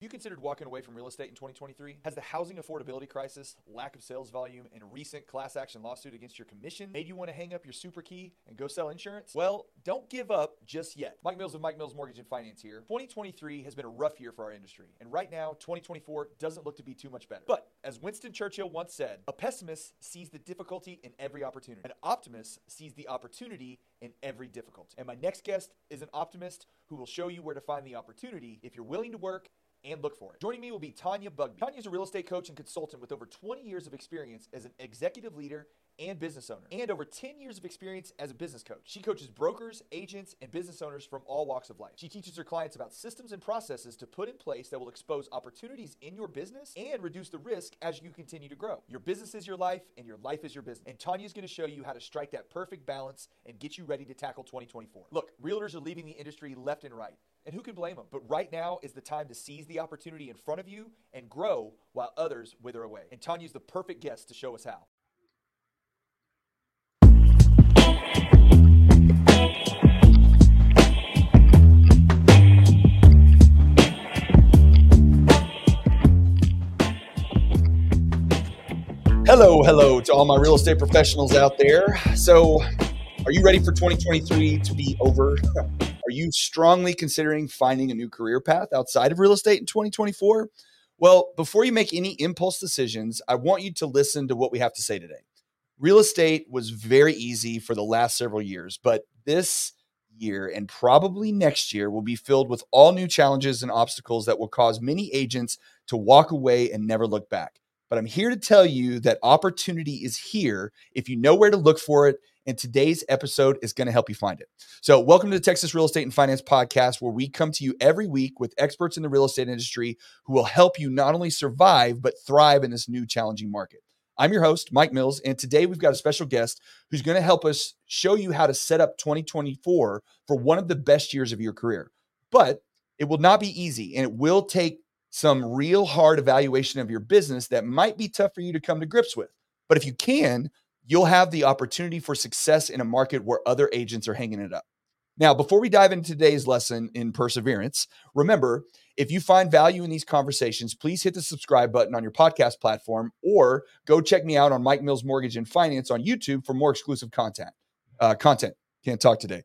you considered walking away from real estate in 2023? Has the housing affordability crisis, lack of sales volume, and recent class action lawsuit against your commission made you want to hang up your Supra key and go sell insurance? Well, don't give up just yet. Mike Mills of Mike Mills Mortgage and Finance here. 2023 has been a rough year for our industry, and right now, 2024 doesn't look to be too much better. But as Winston Churchill once said, a pessimist sees the difficulty in every opportunity. An optimist sees the opportunity in every difficulty. And my next guest is an optimist who will show you where to find the opportunity if you're willing to work and look for it. Joining me will be Tanya Bugbee. Tanya is a real estate coach and consultant with over 20 years of experience as an executive leader and business owner, and over 10 years of experience as a business coach. She coaches brokers, agents, and business owners from all walks of life. She teaches her clients about systems and processes to put in place that will expose opportunities in your business and reduce the risk as you continue to grow. Your business is your life, and your life is your business. And Tanya is going to show you how to strike that perfect balance and get you ready to tackle 2024. Look, realtors are leaving the industry left and right. And who can blame them? But right now is the time to seize the opportunity in front of you and grow while others wither away. And Tanya's the perfect guest to show us how. Hello, hello to all my real estate professionals out there. So, are you ready for 2023 to be over? Are you strongly considering finding a new career path outside of real estate in 2024? Well, before you make any impulse decisions, I want you to listen to what we have to say today. Real estate was very easy for the last several years, but this year and probably next year will be filled with all new challenges and obstacles that will cause many agents to walk away and never look back. But I'm here to tell you that opportunity is here if you know where to look for it and today's episode is going to help you find it. So, welcome to the Texas Real Estate and Finance Podcast, where we come to you every week with experts in the real estate industry who will help you not only survive, but thrive in this new challenging market. I'm your host, Mike Mills, and today we've got a special guest who's going to help us show you how to set up 2024 for one of the best years of your career. But it will not be easy, and it will take some real hard evaluation of your business that might be tough for you to come to grips with. But if you can, you'll have the opportunity for success in a market where other agents are hanging it up. Now, before we dive into today's lesson in perseverance, remember if you find value in these conversations, please hit the subscribe button on your podcast platform or go check me out on Mike Mills Mortgage and Finance on YouTube for more exclusive content. Uh, content. Can't talk today.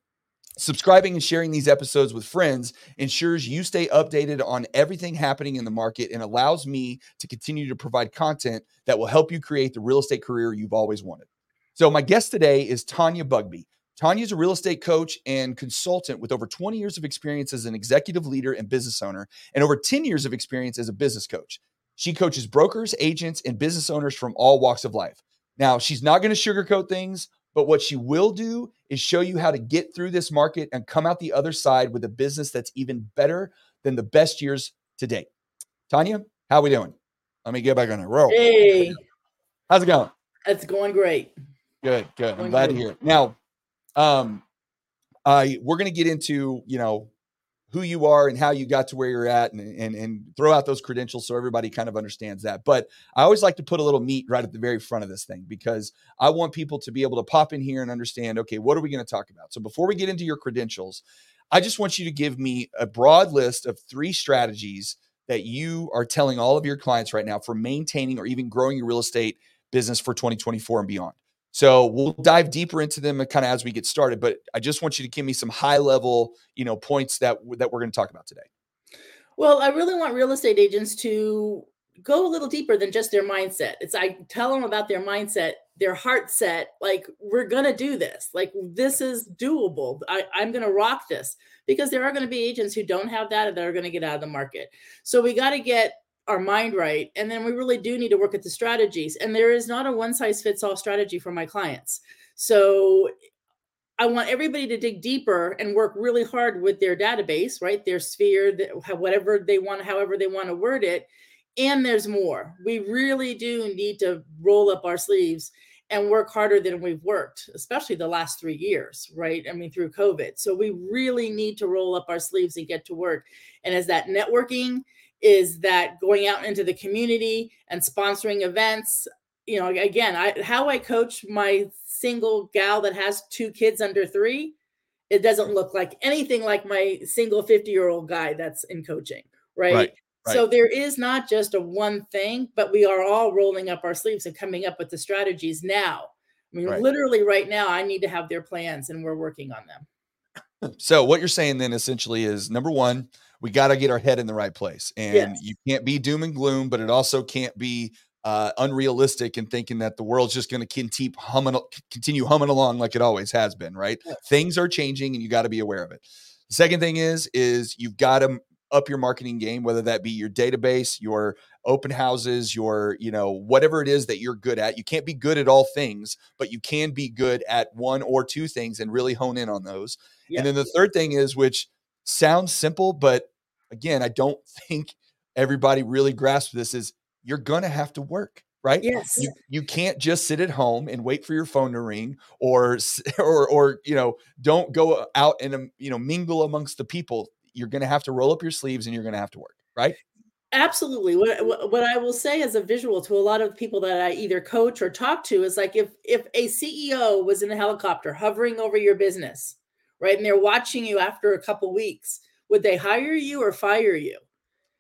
Subscribing and sharing these episodes with friends ensures you stay updated on everything happening in the market and allows me to continue to provide content that will help you create the real estate career you've always wanted. So, my guest today is Tanya Bugbee. Tanya is a real estate coach and consultant with over 20 years of experience as an executive leader and business owner, and over 10 years of experience as a business coach. She coaches brokers, agents, and business owners from all walks of life. Now, she's not going to sugarcoat things, but what she will do is show you how to get through this market and come out the other side with a business that's even better than the best years to date. Tanya, how are we doing? Let me get back on the roll. Hey, how's it going? It's going great. Good, good. I'm glad to hear it. Now, um, I we're gonna get into you know who you are and how you got to where you're at and, and and throw out those credentials so everybody kind of understands that. But I always like to put a little meat right at the very front of this thing because I want people to be able to pop in here and understand, okay, what are we going to talk about? So before we get into your credentials, I just want you to give me a broad list of three strategies that you are telling all of your clients right now for maintaining or even growing your real estate business for 2024 and beyond. So we'll dive deeper into them kind of as we get started. But I just want you to give me some high level, you know, points that that we're going to talk about today. Well, I really want real estate agents to go a little deeper than just their mindset. It's I tell them about their mindset, their heart set. Like we're gonna do this. Like this is doable. I, I'm gonna rock this because there are going to be agents who don't have that and that are going to get out of the market. So we got to get our mind right. And then we really do need to work at the strategies. And there is not a one size fits all strategy for my clients. So I want everybody to dig deeper and work really hard with their database, right? Their sphere, whatever they want, however they want to word it. And there's more. We really do need to roll up our sleeves and work harder than we've worked, especially the last three years, right? I mean, through COVID. So we really need to roll up our sleeves and get to work. And as that networking, is that going out into the community and sponsoring events you know again i how i coach my single gal that has two kids under three it doesn't look like anything like my single 50 year old guy that's in coaching right? right Right. So there is not just a one thing, but we are all rolling up our sleeves and coming up with the strategies now. I mean, right. literally right now, I need to have their plans and we're working on them. So what you're saying then essentially is number one, we got to get our head in the right place. And yes. you can't be doom and gloom, but it also can't be uh, unrealistic and thinking that the world's just going to keep humming, continue humming along like it always has been. Right? Yes. Things are changing, and you got to be aware of it. The second thing is is you've got to up your marketing game, whether that be your database, your open houses, your you know whatever it is that you're good at. You can't be good at all things, but you can be good at one or two things and really hone in on those. Yes. And then the third thing is, which sounds simple, but again, I don't think everybody really grasps this is you're going to have to work right? Yes. You, you can't just sit at home and wait for your phone to ring or or or you know don't go out and um, you know mingle amongst the people. You're going to have to roll up your sleeves and you're going to have to work right? Absolutely. What, what i will say as a visual to a lot of people that i either coach or talk to is like if if a ceo was in a helicopter hovering over your business right and they're watching you after a couple weeks would they hire you or fire you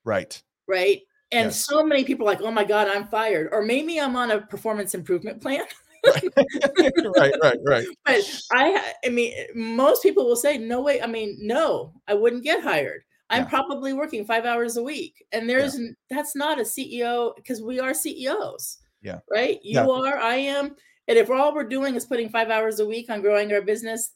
right right and yes. so many people are like, oh my God, I'm fired. Or maybe I'm on a performance improvement plan. right, right, right. But I, I mean, most people will say, no way. I mean, no, I wouldn't get hired. I'm yeah. probably working five hours a week. And there's, yeah. that's not a CEO because we are CEOs. Yeah. Right. You yeah. are, I am. And if all we're doing is putting five hours a week on growing our business,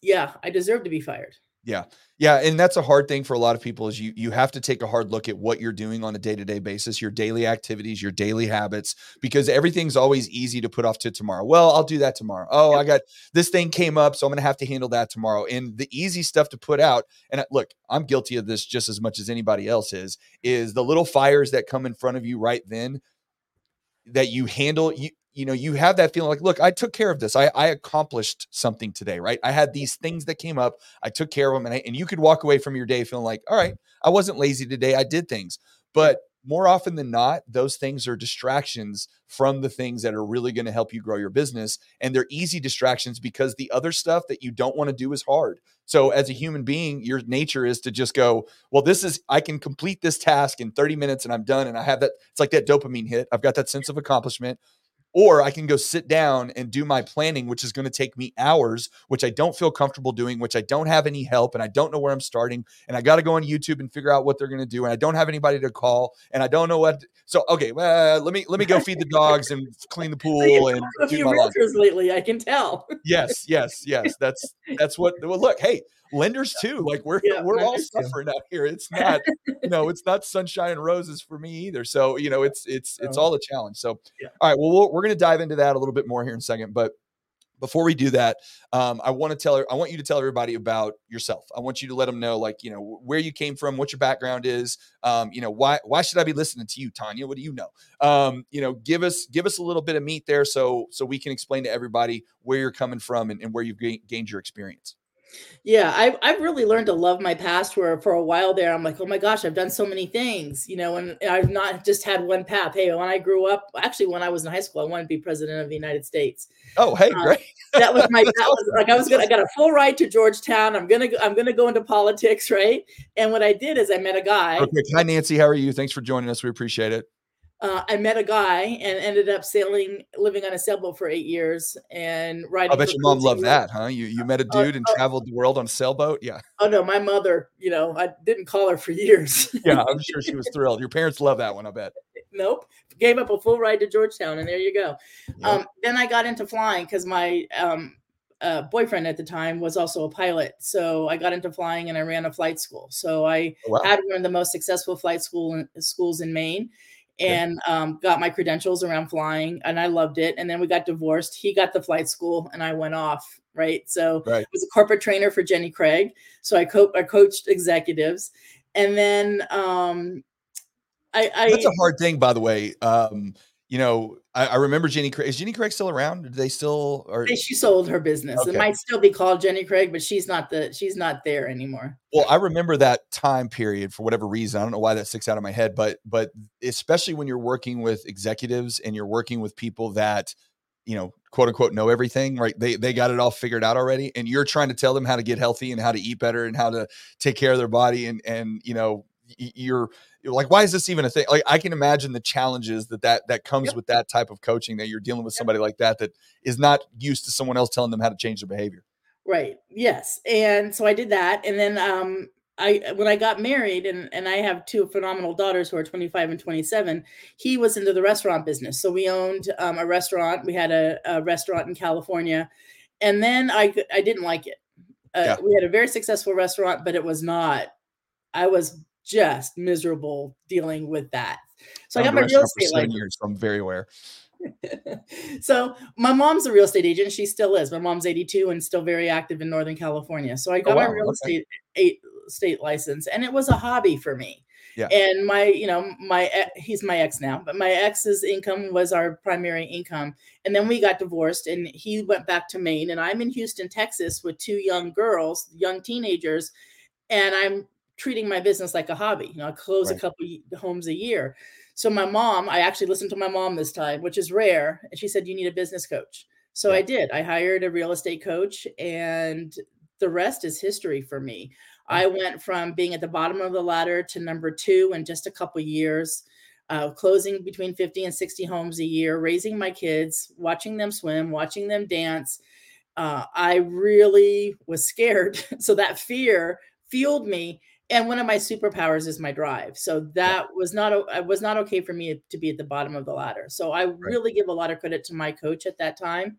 yeah, I deserve to be fired. Yeah. Yeah, and that's a hard thing for a lot of people is you you have to take a hard look at what you're doing on a day-to-day basis, your daily activities, your daily habits because everything's always easy to put off to tomorrow. Well, I'll do that tomorrow. Oh, I got this thing came up, so I'm going to have to handle that tomorrow. And the easy stuff to put out and uh, look, I'm guilty of this just as much as anybody else is is the little fires that come in front of you right then that you handle you you know, you have that feeling like, look, I took care of this. I, I accomplished something today, right? I had these things that came up. I took care of them. And, I, and you could walk away from your day feeling like, all right, I wasn't lazy today. I did things. But more often than not, those things are distractions from the things that are really going to help you grow your business. And they're easy distractions because the other stuff that you don't want to do is hard. So, as a human being, your nature is to just go, well, this is, I can complete this task in 30 minutes and I'm done. And I have that, it's like that dopamine hit. I've got that sense of accomplishment or I can go sit down and do my planning, which is going to take me hours, which I don't feel comfortable doing, which I don't have any help and I don't know where I'm starting. And I got to go on YouTube and figure out what they're going to do. And I don't have anybody to call and I don't know what. So, okay, well, let me, let me go feed the dogs and clean the pool and a few realtors lately. I can tell. yes, yes, yes. That's, that's what, well, look, Hey, lenders too. Like we're yeah, we're all suffering out here. It's not, you know, it's not sunshine and roses for me either. So you know, it's it's it's all a challenge. So yeah. all right, well we're going to dive into that a little bit more here in a second, but before we do that, um, I want to tell I want you to tell everybody about yourself. I want you to let them know, like, you know, where you came from, what your background is. Um, you know, why why should I be listening to you, Tanya? What do you know? Um, you know, give us give us a little bit of meat there, so so we can explain to everybody where you're coming from and, and where you've gained your experience. Yeah, I've I've really learned to love my past. Where for a while there, I'm like, oh my gosh, I've done so many things, you know, and I've not just had one path. Hey, when I grew up, actually, when I was in high school, I wanted to be president of the United States. Oh, hey, um, great! that was my that was like I was gonna I got a full ride to Georgetown. I'm gonna go, I'm gonna go into politics, right? And what I did is I met a guy. Okay, hi Nancy, how are you? Thanks for joining us. We appreciate it uh, I met a guy and ended up sailing, living on a sailboat for eight years and riding. I bet your mom loved that, huh? You you met a uh, dude uh, and uh, traveled the world on a sailboat. Yeah. Oh no, my mother. You know, I didn't call her for years. yeah, I'm sure she was thrilled. Your parents love that one, I bet. Nope. Gave up a full ride to Georgetown, and there you go. Yep. Um, then I got into flying because my um, uh, boyfriend at the time was also a pilot. So I got into flying and I ran a flight school. So I oh, wow. had one of the most successful flight school in, schools in Maine and um, got my credentials around flying and I loved it. And then we got divorced. He got the flight school and I went off. Right. So right. I was a corporate trainer for Jenny Craig. So I, co- I coached executives. And then um, I, I, That's a hard thing, by the way. Um, you know, I, I, remember Jenny Craig. Is Jenny Craig still around? Do they still or she sold her business. Okay. It might still be called Jenny Craig, but she's not the she's not there anymore. Well, I remember that time period for whatever reason. I don't know why that sticks out of my head, but but especially when you're working with executives and you're working with people that you know quote unquote know everything right they they got it all figured out already and you're trying to tell them how to get healthy and how to eat better and how to take care of their body and and you know you're like why is this even a thing like i can imagine the challenges that that that comes Yep. with that type of coaching that you're dealing with somebody like that that is not used to someone else telling them how to change their behavior Right. Yes. And so I did that. And then um I when I got married and and I have two phenomenal daughters who are 25 and 27, he was into the restaurant business. So we owned um, a restaurant. We had a, a restaurant in California. And then I I didn't like it. Uh, Yeah. we had a very successful restaurant, but it was not I was just miserable dealing with that. So I got my real estate license. years so i'm very aware so my mom's a real estate agent. She still is. My mom's 82 and still very active in Northern California. So I oh, got my Oh, wow, real okay. estate a, state license, and it was a hobby for me. Yeah. And my, you know, my he's my ex now, but my ex's income was our primary income, and then we got divorced, and he went back to Maine, and I'm in Houston, Texas, with two young girls, young teenagers, and I'm treating my business like a hobby. You know, I close a couple homes a year. So my mom, I actually listened to my mom this time, which is rare, and she said you need a business coach. So Yeah. I did. I hired a real estate coach and the rest is history for me. I went from being at the bottom of the ladder to number 2 in just a couple years. Uh, closing between 50 and 60 homes a year, raising my kids, watching them swim, watching them dance. Uh, I really was scared. so that fear fueled me and one of my superpowers is my drive. So that was not it was not okay for me to be at the bottom of the ladder. So i really give a lot of credit to my coach at that time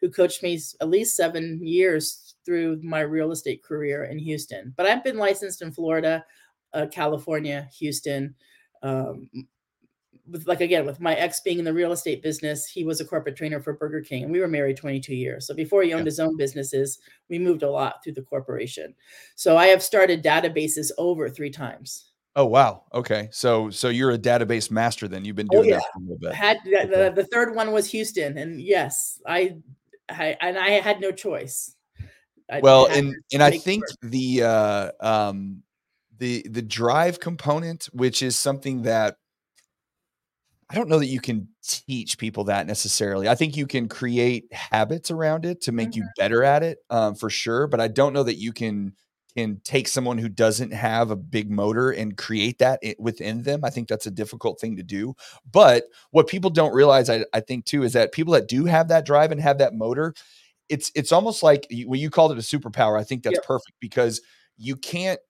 who coached me at least seven years through my real estate career in houston. But i've been licensed in florida uh, california houston um, with like again with my ex being in the real estate business he was a corporate trainer for burger king and we were married 22 years so before he owned Yeah. his own businesses we moved a lot through the corporation so i have started databases over three times oh wow okay so so you're a database master then you've been Oh, doing yeah. that for a little bit had the, Okay. the, the third one was houston and yes i, I and i had no choice I well and and i think work. the uh um the the drive component which is something that i don't know that you can teach people that necessarily. I think you can create habits around it to make you better at it um, for sure but i don't know that you can can take someone who doesn't have a big motor and create that within them. I think that's a difficult thing to do but what people don't realize i, I think too is that people that do have that drive and have that motor it's it's almost like you- when you called it a superpower. I think that's Yep. perfect because you can't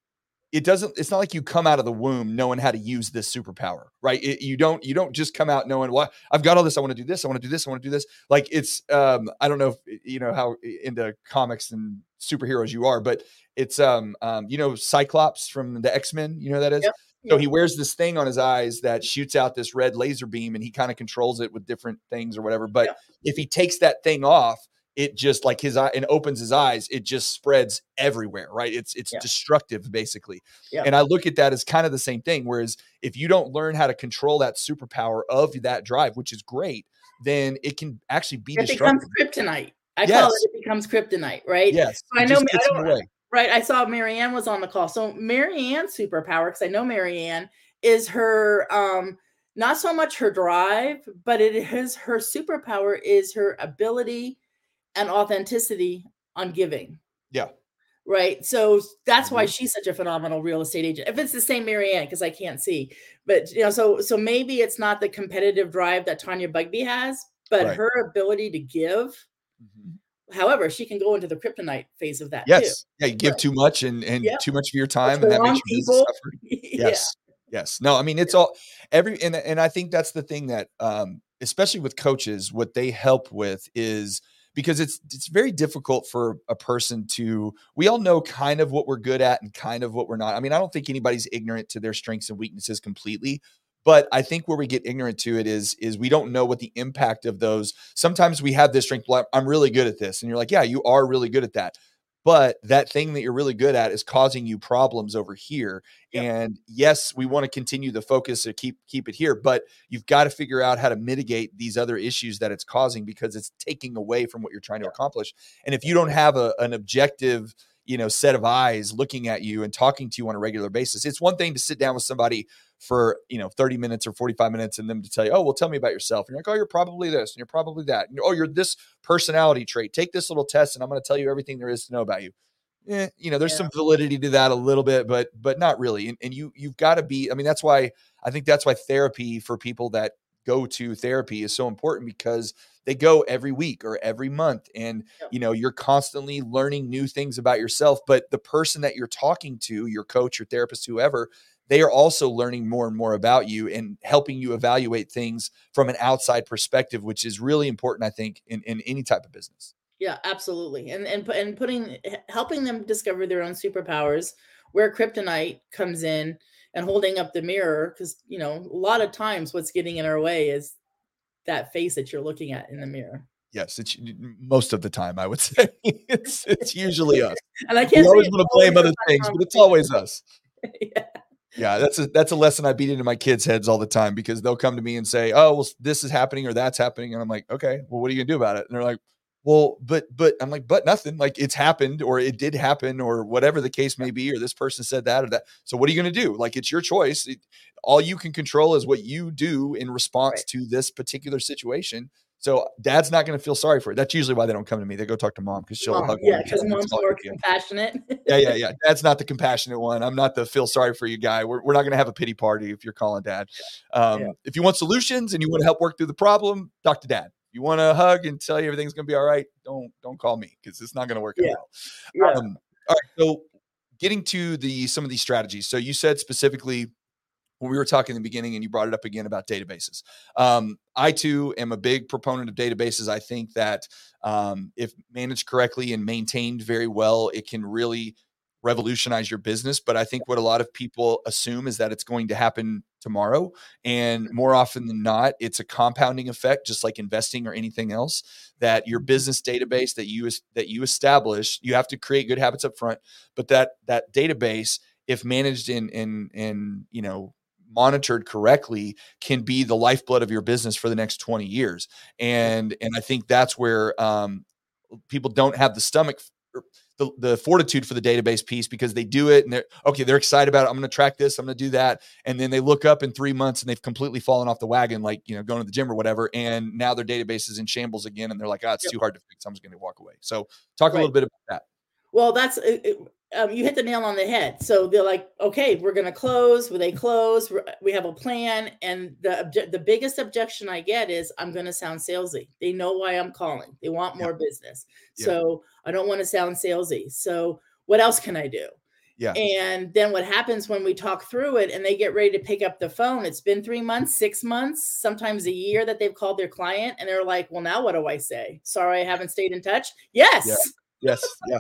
it doesn't it's not like you come out of the womb knowing how to use this superpower right? It, you don't you don't just come out knowing what i've got all this i want to do this i want to do this i want to do this. Like it's um i don't know if you know how into comics and superheroes you are but it's um um you know cyclops from the x-men you know that is? Yep, so he wears this thing on his eyes that shoots out this red laser beam and he kind of controls it with different things or whatever but Yep. if he takes that thing off it just like his eye and opens his eyes it just spreads everywhere right it's it's Yeah. destructive basically Yeah. and i look at that as kind of the same thing whereas if you don't learn how to control that superpower of that drive which is great then it can actually be it becomes kryptonite i call Yes. it it becomes kryptonite right yes So I know I gets in the don't-. Right. I saw Marianne was on the call. So Marianne's superpower, because I know Marianne, is her um not so much her drive, but it is her superpower is her ability and authenticity on giving. Yeah. Right. So that's why Mhm. she's such a phenomenal real estate agent. If it's the same Marianne, because I can't see. But you know, so so maybe it's not the competitive drive that Tanya Bugbee has, but Right. her ability to give. Mhm. However, she can go into the kryptonite phase of that too. yes yeah you give Right. too much and and Yep. too much of your time and that makes people. suffer Yeah. yes yes no i mean it's all every and, and i think that's the thing that um especially with coaches what they help with is because it's it's very difficult for a person to we all know kind of what we're good at and kind of what we're not. I mean i don't think anybody's ignorant to their strengths and weaknesses completely but i think where we get ignorant to it is is we don't know what the impact of those sometimes we have this strength i'm really good at this. And you're like yeah you are really good at that but that thing that you're really good at is causing you problems over here Yep. and yes we want to continue the focus to keep keep it here but you've got to figure out how to mitigate these other issues that it's causing because it's taking away from what you're trying to accomplish and if you don't have a, an objective you know set of eyes looking at you and talking to you on a regular basis it's one thing to sit down with somebody for you know 30 minutes or 45 minutes and them to tell you oh well tell me about yourself and you're like oh you're probably this and you're probably that and you're, oh you're this personality trait take this little test and i'm going to tell you everything there is to know about you eh, you know, there's Yeah. some validity to that a little bit, but but not really. And, and you you've got to be. I mean, that's why I think that's why therapy for people that go to therapy is so important because they go every week or every month, and Yep. you know you're constantly learning new things about yourself. But the person that you're talking to, your coach, your therapist, whoever, they are also learning more and more about you and helping you evaluate things from an outside perspective, which is really important, I think, in, in any type of business. Yeah, absolutely. And and and putting helping them discover their own superpowers where kryptonite comes in and holding up the mirror cuz you know, a lot of times what's getting in our way is that face that you're looking at in the mirror. Yes, it's most of the time, I would say. it's it's usually us. And I can't say always want to blame other things, but it's always us. yeah. Yeah, that's a that's a lesson I beat into my kids' heads all the time because they'll come to me and say, "Oh, well, this is happening or that's happening," and I'm like, "Okay, well, what are you gonna do about it?" And they're like, "Well, but but," I'm like, "But nothing. Like it's happened or it did happen or whatever the case may be, or this person said that or that. So what are you gonna do? Like it's your choice. It, all you can control is what you do in response Right. to this particular situation." So dad's not going to feel sorry for it. That's usually why they don't come to me. They go talk to mom because she'll Mom, hug. yeah, because mom's more compassionate. yeah, yeah, yeah. Dad's not the compassionate one. I'm not the feel sorry for you guy. We're, we're not going to have a pity party if you're calling dad. Um, Yeah. If you want solutions and you want to help work through the problem, talk to dad. If you want to hug and tell you everything's going to be all right, don't don't call me because it's not going to work out Yeah. well. yeah. Um, all right. So getting to the some of these strategies. So you said specifically when we were talking in the beginning and you brought it up again about databases. Um, I too am a big proponent of databases. I think that um, if managed correctly and maintained very well, it can really revolutionize your business. But I think what a lot of people assume is that it's going to happen tomorrow. And more often than not, it's a compounding effect, just like investing or anything else. That your business database that you that you establish, you have to create good habits up front. But that that database, if managed in in in you know monitored correctly can be the lifeblood of your business for the next 20 years. And and i think that's where um people don't have the stomach the, the fortitude for the database piece because they do it and they're okay they're excited about it i'm going to track this i'm going to do that. And then they look up in three months and they've completely fallen off the wagon like you know going to the gym or whatever and now their database is in shambles again and they're like ah it's Yep. too hard to fix i'm just going to walk away. So talk a little bit about that. Well, that's it- um, you hit the nail on the head. So they're like, okay, we're going to close. Will they close? We have a plan, and the obje- the biggest objection I get is I'm going to sound salesy. They know why I'm calling. They want Yeah. more business. Yeah. So I don't want to sound salesy. So what else can I do? yeah And then what happens when we talk through it and they get ready to pick up the phone? It's been three months, six months, sometimes a year that they've called their client, and they're like, "Well, now what do I say? Sorry, I haven't stayed in touch." Yes, yes yeah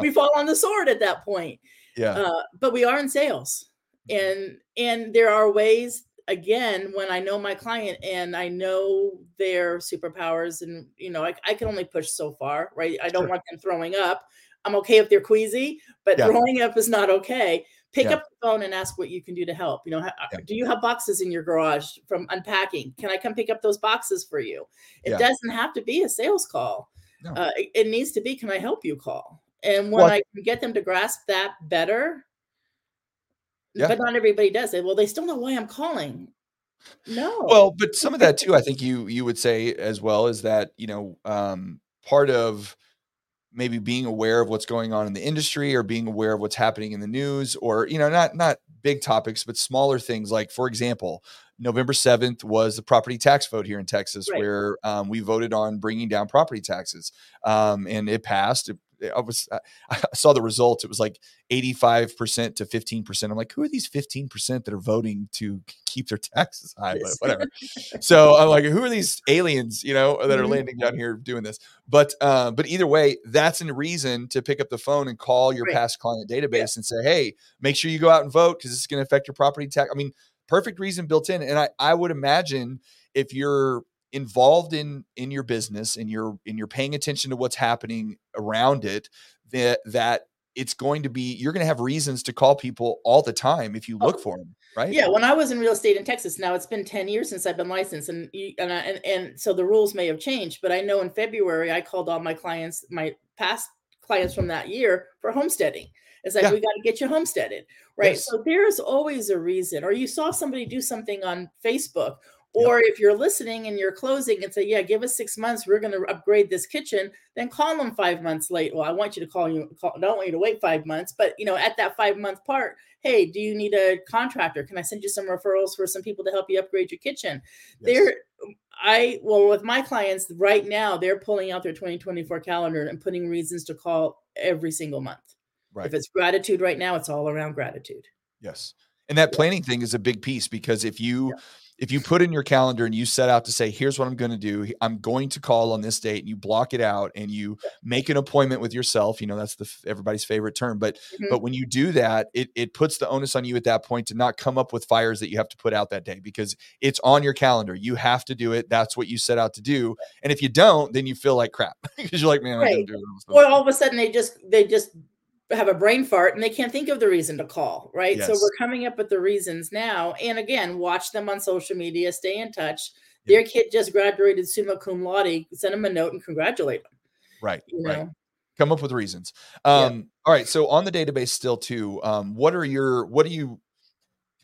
we fall on the sword at that point. yeah Uh, but we are in sales, and and there are ways. Again, when I know my client and I know their superpowers, and you know, I, I can only push so far, right? I don't Sure. want them throwing up. I'm okay if they're queasy, but Yeah. throwing up is not okay. Pick Yeah. up the phone and ask what you can do to help. You know, ha- Yeah. do you have boxes in your garage from unpacking? Can I come pick up those boxes for you? It Yeah. doesn't have to be a sales call. No. Uh, it, it needs to be, can I help you call? And when Well, I I can get them to grasp that better, Yeah. but not everybody does it. Well, they still know why I'm calling. No. Well, but some of that too, I think you you would say as well is that you know um, part of maybe being aware of what's going on in the industry or being aware of what's happening in the news or you know not not big topics but smaller things like for example november 7th was the property tax vote here in texas Right. where um, we voted on bringing down property taxes um, and it passed it, I was I saw the results. It was like 85% to 15%. I'm like, who are these 15% that are voting to keep their taxes high? But whatever. so I'm like, who are these aliens, you know, that are Mhm. landing down here doing this? But uh, but either way, that's a reason to pick up the phone and call your Right. past client database and say, hey, make sure you go out and vote because this is going to affect your property tax. I mean, perfect reason built in. And I, I would imagine if you're involved in in your business and you're and you're paying attention to what's happening around it, that that it's going to be you're going to have reasons to call people all the time if you look Oh, for them, right? Yeah, when I was in real estate in Texas, now it's been 10 years since I've been licensed and and I, and, and so the rules may have changed, but I know in February I called all my clients, my past clients from that year for homesteading. It's like Yeah. we got to get you homesteaded, right? Yes. So there's always a reason or you saw somebody do something on Facebook Or if you're listening and you're closing and say, "Yeah, give us six months. We're going to upgrade this kitchen," then call them five months late. Well, I want you to call you. Call, I don't want you to wait five months, but you know, at that five month part, hey, do you need a contractor? Can I send you some referrals for some people to help you upgrade your kitchen? Yes. They're I well with my clients right now, they're pulling out their 2024 calendar and putting reasons to call every single month. Right. If it's gratitude right now, it's all around gratitude. Yes. And that planning thing is a big piece because if you yeah if you put in your calendar and you set out to say, here's what I'm going to do, I'm going to call on this date, and you block it out and you make an appointment with yourself, you know, that's the everybody's favorite term. But mm-hmm. but when you do that, it it puts the onus on you at that point to not come up with fires that you have to put out that day because it's on your calendar. You have to do it. That's what you set out to do. And if you don't, then you feel like crap because you're like, man, right. I didn't do it. Or all of a sudden they just they just have a brain fart and they can't think of the reason to call, right? Yes. So we're coming up with the reasons now. And again, watch them on social media, stay in touch. Their kid just graduated summa cum laude, send them a note and congratulate them. Right. You know? Right. Come up with reasons. Um, all right. So on the database still too, um, what are your what do you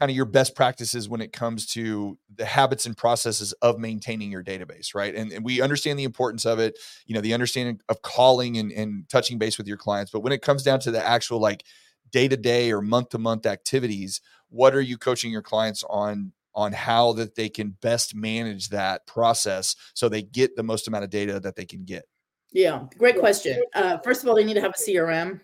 kind of your best practices when it comes to the habits and processes of maintaining your database right? And, and, we understand the importance of it you know the understanding of calling and, and touching base with your clients but when it comes down to the actual like day to day or month to month activities what are you coaching your clients on on how that they can best manage that process so they get the most amount of data that they can get? Yeah great question. Uh, first of all they need to have a crm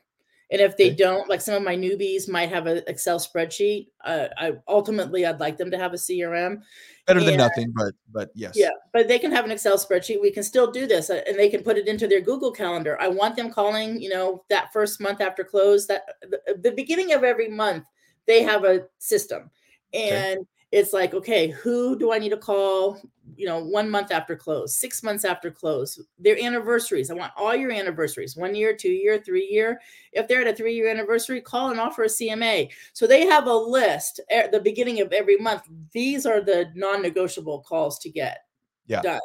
and if they don't, like some of my newbies might have an Excel spreadsheet. Uh, I ultimately I'd like them to have a CRM. Better and, than nothing, but but yes. Yeah, but they can have an Excel spreadsheet. We can still do this, uh, and they can put it into their Google Calendar. I want them calling, you know, that first month after close. That the, the beginning of every month, they have a system, and okay it's like okay who do i need to call you know one month after close six months after close? Their anniversaries i want all your anniversaries one year two year three year. If they're at a three year anniversary call and offer a cma so they have a list at the beginning of every month. These are the non-negotiable calls to get yeah. done.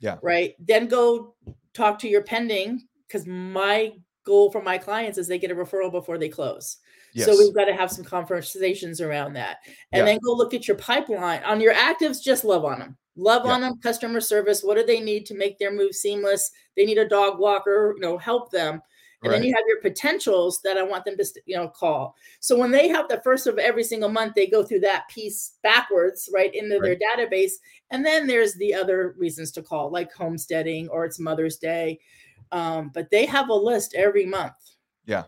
Yeah. Right? Then go talk to your pending because my goal for my clients is they get a referral before they close Yes. So we've got to have some conversations around that. And yeah. then go look at your pipeline. On your actives, just love on them. Love yeah. on them, customer service. What do they need to make their move seamless? They need a dog walker, you know, help them. And right. then you have your potentials that I want them to, you know, call. So when they have the first of every single month, they go through that piece backwards, right, into right. their database. And then there's the other reasons to call, like homesteading or it's Mother's Day. Um, but they have a list every month. Yeah.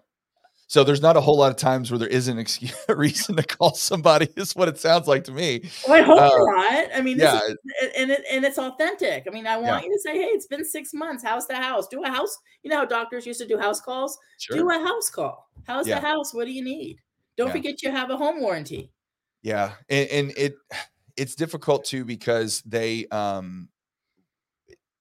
So there's not a whole lot of times where there isn't excuse, a reason to call somebody. Is what it sounds like to me. Well, I hope uh, not. I mean, yeah, is, and it, and it's authentic. I mean, I want yeah. you to say, "Hey, it's been six months. How's the house? Do a house. You know how doctors used to do house calls. Sure. Do a house call. How's yeah. the house? What do you need? Don't yeah. forget you have a home warranty. Yeah, and, and it it's difficult too because they um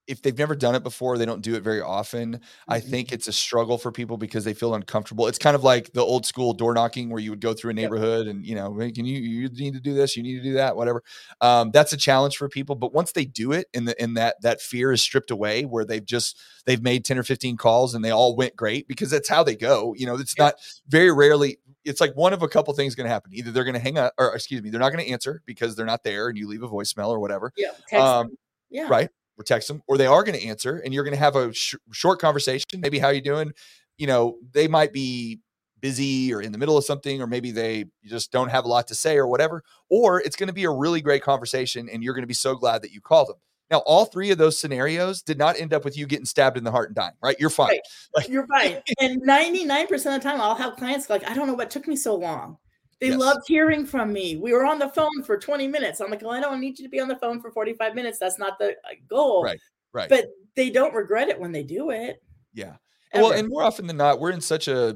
if they've never done it before, they don't do it very often. Mm-hmm. I think it's a struggle for people because they feel uncomfortable. It's kind of like the old school door knocking where you would go through a neighborhood and you know, can you you need to do this, you need to do that, whatever. Um, that's a challenge for people. But once they do it, and the and that that fear is stripped away, where they've just they've made ten or fifteen calls and they all went great because that's how they go. You know, it's not very rarely. It's like one of a couple things going to happen. Either they're going to hang up, or excuse me, they're not going to answer because they're not there, and you leave a voicemail or whatever. Yeah. Um, yeah. Right or text them, or they are going to answer, and you're going to have a sh- short conversation. Maybe how you doing? You know, they might be busy or in the middle of something, or maybe they just don't have a lot to say or whatever. Or it's going to be a really great conversation, and you're going to be so glad that you called them. Now, all three of those scenarios did not end up with you getting stabbed in the heart and dying, right? You're fine. Right. Like, You're fine. And 99% of the time, I'll have clients like, I don't know what took me so long. They yes. loved hearing from me. We were on the phone for 20 minutes. I'm like, well, I don't need you to be on the phone for 45 minutes. That's not the uh, goal. Right. Right. But they don't regret it when they do it. Yeah. Ever. Well, and more often than not, we're in such a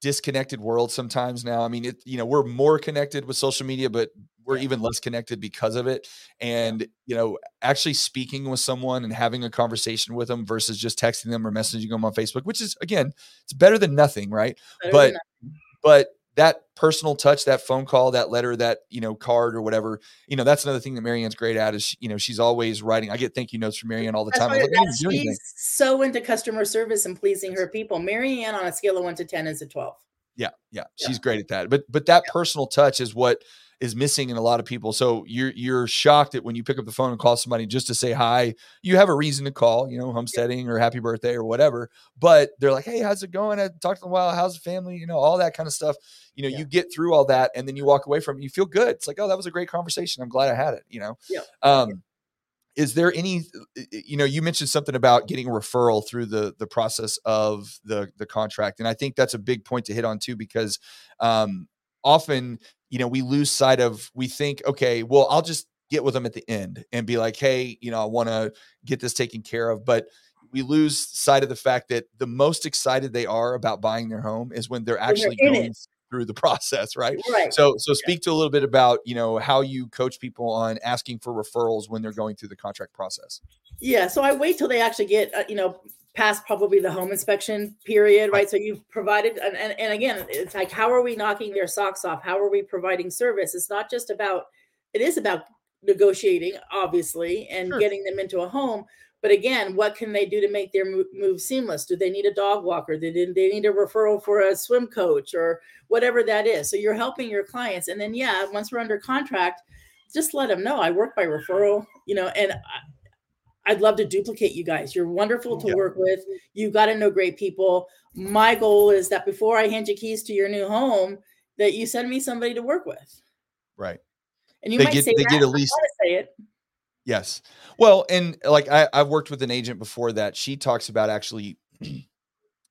disconnected world sometimes now. I mean, it, you know, we're more connected with social media, but we're yeah. even less connected because of it. And, you know, actually speaking with someone and having a conversation with them versus just texting them or messaging them on Facebook, which is again, it's better than nothing, right? Better but nothing. but that personal touch, that phone call, that letter, that you know card or whatever, you know that's another thing that Marianne's great at is you know she's always writing. I get thank you notes from Marianne all the time. Like, she's so into customer service and pleasing her people. Marianne on a scale of one to ten is a twelve. Yeah, yeah, she's great at that. But but that yeah. personal touch is what is missing in a lot of people. So you're you're shocked that when you pick up the phone and call somebody just to say hi, you have a reason to call, you know, homesteading or happy birthday or whatever. But they're like, hey, how's it going? I talked to them a while. How's the family? You know, all that kind of stuff. You know, Yeah. you get through all that and then you walk away from it. You feel good. It's like, oh, that was a great conversation. I'm glad I had it. You know. Yeah. Um, is there any you know you mentioned something about getting a referral through the the process of the the contract and i think that's a big point to hit on too because um often you know we lose sight of we think okay well i'll just get with them at the end and be like hey you know i want to get this taken care of but we lose sight of the fact that the most excited they are about buying their home is when they're they're actually going it. through the process right Right. so so speak to a little bit about you know how you coach people on asking for referrals when they're going through the contract process Yeah, so I wait till they actually get, uh, you know, past probably the home inspection period, right? So you've provided, and, and, and again, it's like, how are we knocking their socks off? How are we providing service? It's not just about, it is about negotiating, obviously, and Sure. getting them into a home. But again, what can they do to make their move, move seamless? Do they need a dog walker? Do they, they need a referral for a swim coach or whatever that is? So you're helping your clients. And then, yeah, once we're under contract, just let them know I work by referral, you know, and I, I'd love to duplicate you guys. You're wonderful to Yeah. work with. You got to know great people. My goal is that before I hand you keys to your new home, that you send me somebody to work with. right And you they might get say they that, get at least say it. yes well and like i i've worked with an agent before that she talks about actually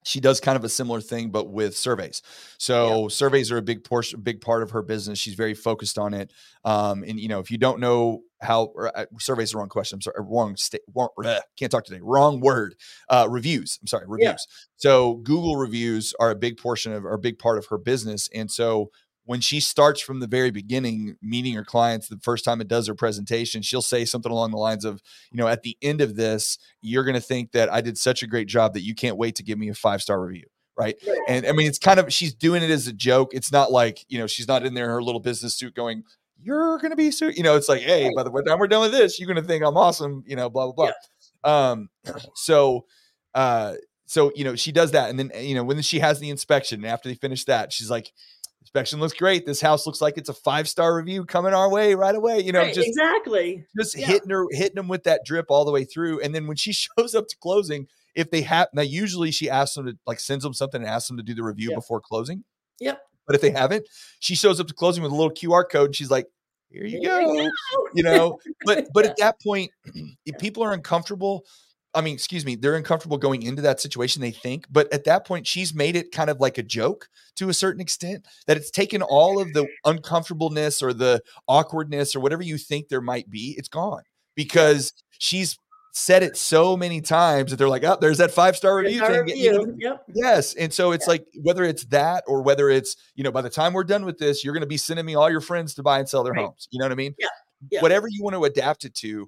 she does kind of a similar thing but with surveys. So surveys are a big portion big part of her business. She's very focused on it. Um and you know if you don't know how or, uh, surveys are the wrong question i'm sorry wrong state wrong, bleh, can't talk today wrong word uh reviews i'm sorry reviews. Yeah. so google reviews are a big portion of or a big part of her business. And so when she starts from the very beginning meeting her clients the first time it does her presentation she'll say something along the lines of you know at the end of this you're going to think that i did such a great job that you can't wait to give me a five star review right? And i mean it's kind of she's doing it as a joke. It's not like you know she's not in there in her little business suit going you're going to be so you know it's like hey by the way time we're done with this you're going to think i'm awesome you know blah blah blah. Um so uh so you know she does that and then you know when she has the inspection and after they finish that she's like inspection looks great this house looks like it's a five star review coming our way right away you know Right, just exactly. just Yeah. hitting her hitting them with that drip all the way through and then when she shows up to closing if they have now usually she asks them to like sends them something and asks them to do the review Yep. before closing Yep. but if they haven't she shows up to closing with a little qr code and she's like here you Here go you know but but Yeah. at that point if people are uncomfortable i mean excuse me they're uncomfortable going into that situation they think but at that point she's made it kind of like a joke to a certain extent that it's taken all of the uncomfortableness or the awkwardness or whatever you think there might be it's gone because she's said it so many times that they're like oh there's that five star review thing you know. Yep. Yes. And so it's like whether it's that or whether it's, you know, by the time we're done with this, you're going to be sending me all your friends to buy and sell their Right. homes. You know what I mean? Yeah. Yeah. Whatever you want to adapt it to,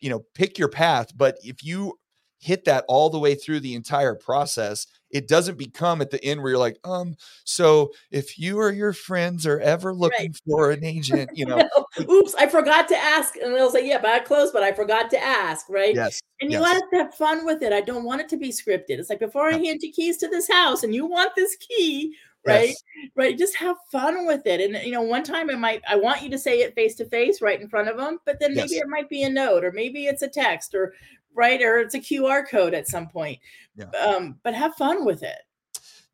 you know, pick your path. But if you hit that all the way through the entire process, it doesn't become at the end where you're like, um, so if you or your friends are ever looking for an agent, you know, Oops, I forgot to ask. And they'll say, yeah, but I closed, but I forgot to ask, right? yes. And you yes. want to have fun with it. I don't want it to be scripted. It's like before I hand you keys to this house and you want this key, right? Yes. Right. Just have fun with it. And you know, one time I might I want you to say it face to face right in front of them, but then maybe Yes. it might be a note or maybe it's a text or right or it's a QR code at some point. Yeah. Um, but have fun with it.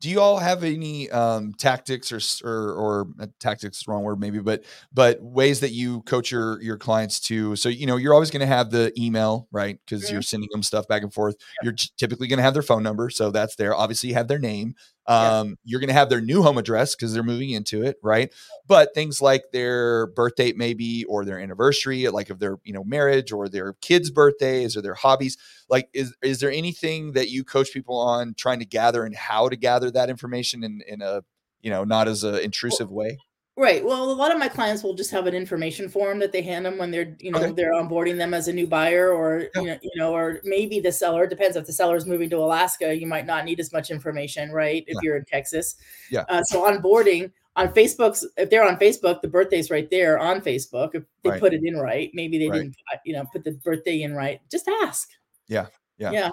do you all have any um, tactics or or, or uh, tactics wrong word maybe but but ways that you coach your your clients to so you know you're always going to have the email right because Mhm. you're sending them stuff back and forth you're t- typically going to have their phone number so that's there obviously you have their name Um, you're going to have their new home address because they're moving into it right? But things like their birth date maybe or their anniversary like of their you know marriage or their kids birthdays or their hobbies like is is there anything that you coach people on trying to gather and how to gather that information in in a you know not as a intrusive way Right. Well, a lot of my clients will just have an information form that they hand them when they're, you know, Okay. they're onboarding them as a new buyer, or Yeah. you know, you know, or maybe the seller it depends. If the seller is moving to Alaska, you might not need as much information, right? If Yeah. you're in Texas, Yeah. Uh, so onboarding on Facebook's, if they're on Facebook, the birthday's right there on Facebook. If they Right. put it in right, maybe they Right. didn't, uh, you know, put the birthday in right. Just ask. Yeah. Yeah. Yeah.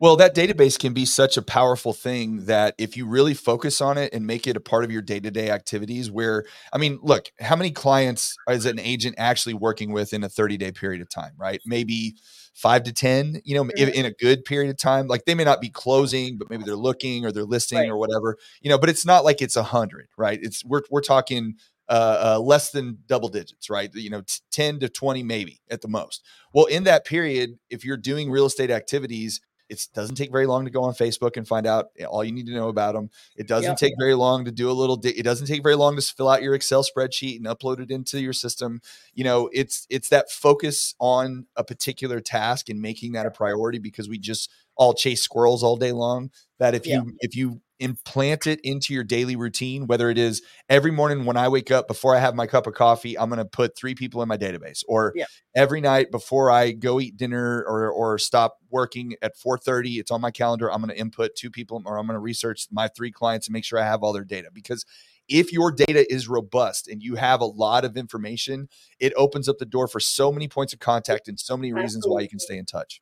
Well, that database can be such a powerful thing that if you really focus on it and make it a part of your day to day activities, where, I mean, look, how many clients is an agent actually working with in a 30 day period of time, right? Maybe five to 10, you know, mm-hmm. in a good period of time. Like they may not be closing, but maybe they're looking or they're listing right. or whatever, you know, but it's not like it's a hundred, right? It's, we're, we're talking uh, uh, less than double digits, right? You know, t- 10 to 20 maybe at the most. Well, in that period, if you're doing real estate activities, it doesn't take very long to go on Facebook and find out all you need to know about them. It doesn't yep. take very long to do a little. Di- it doesn't take very long to fill out your Excel spreadsheet and upload it into your system. You know, it's it's that focus on a particular task and making that a priority because we just all chase squirrels all day long. That if you if you implant it into your daily routine, whether it is every morning when I wake up before I have my cup of coffee, I'm going to put three people in my database, or yeah. every night before I go eat dinner or or stop working at 4:30, it's on my calendar. I'm going to input two people, or I'm going to research my three clients and make sure I have all their data because. If your data is robust and you have a lot of information, it opens up the door for so many points of contact and so many reasons why you can stay in touch.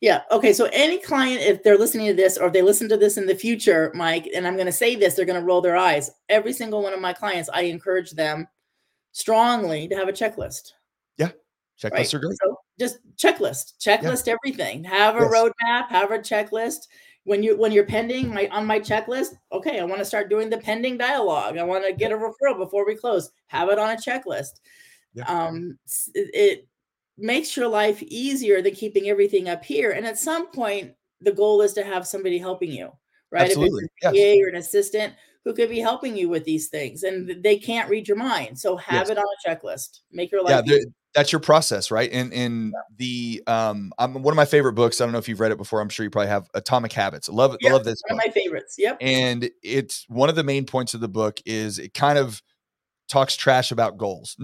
Yeah. Okay. So any client, if they're listening to this or if they listen to this in the future, Mike, and I'm going to say this, they're going to roll their eyes. Every single one of my clients, I encourage them strongly to have a checklist. Yeah. Checklists right? are great. So just checklist, checklist yeah. everything. Have a yes. roadmap, have a checklist. When you when you're pending my on my checklist, okay, I want to start doing the pending dialogue. I want to get a referral before we close. Have it on a checklist. Yeah. Um, it makes your life easier than keeping everything up here. And at some point, the goal is to have somebody helping you, right? Absolutely. If it's a PA yes. or an assistant who could be helping you with these things and they can't read your mind. So have yes. it on a checklist. Make your life yeah, that's your process, right? And in the um I'm one of my favorite books. I don't know if you've read it before. I'm sure you probably have Atomic Habits. I love it. Yep. I love this. One book. of my favorites. Yep. And it's one of the main points of the book is it kind of talks trash about goals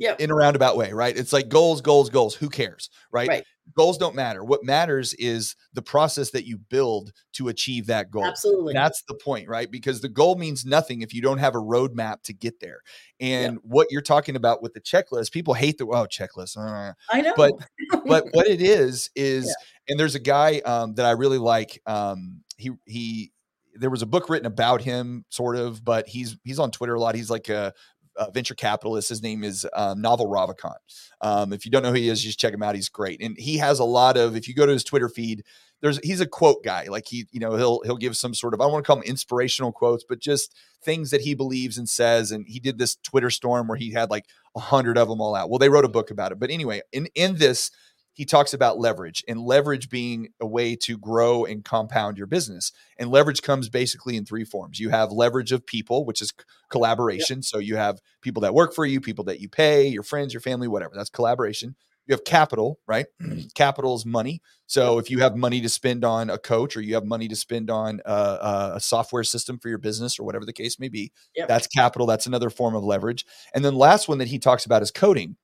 yep. in a roundabout way, right? It's like goals, goals, goals. Who cares, right? right? Goals don't matter. What matters is the process that you build to achieve that goal. Absolutely. That's the point, right? Because the goal means nothing if you don't have a roadmap to get there. And yep. what you're talking about with the checklist, people hate the oh checklist. Uh, I know. But but what it is is, yeah. and there's a guy um, that I really like. Um, he he there was a book written about him sort of but he's he's on twitter a lot he's like a uh, venture capitalist. His name is um, Naval Ravikant. Um, if you don't know who he is, just check him out. He's great, and he has a lot of. If you go to his Twitter feed, there's he's a quote guy. Like he, you know, he'll he'll give some sort of I don't want to call them inspirational quotes, but just things that he believes and says. And he did this Twitter storm where he had like a hundred of them all out. Well, they wrote a book about it. But anyway, in in this he talks about leverage and leverage being a way to grow and compound your business. And leverage comes basically in three forms. You have leverage of people, which is collaboration. Yep. So you have people that work for you, people that you pay, your friends, your family, whatever. That's collaboration. You have capital, right? Mm-hmm. capital is money. So if you have money to spend on a coach or you have money to spend on a, a software system for your business or whatever the case may be, yep. that's capital. That's another form of leverage. And then last one that he talks about is coding.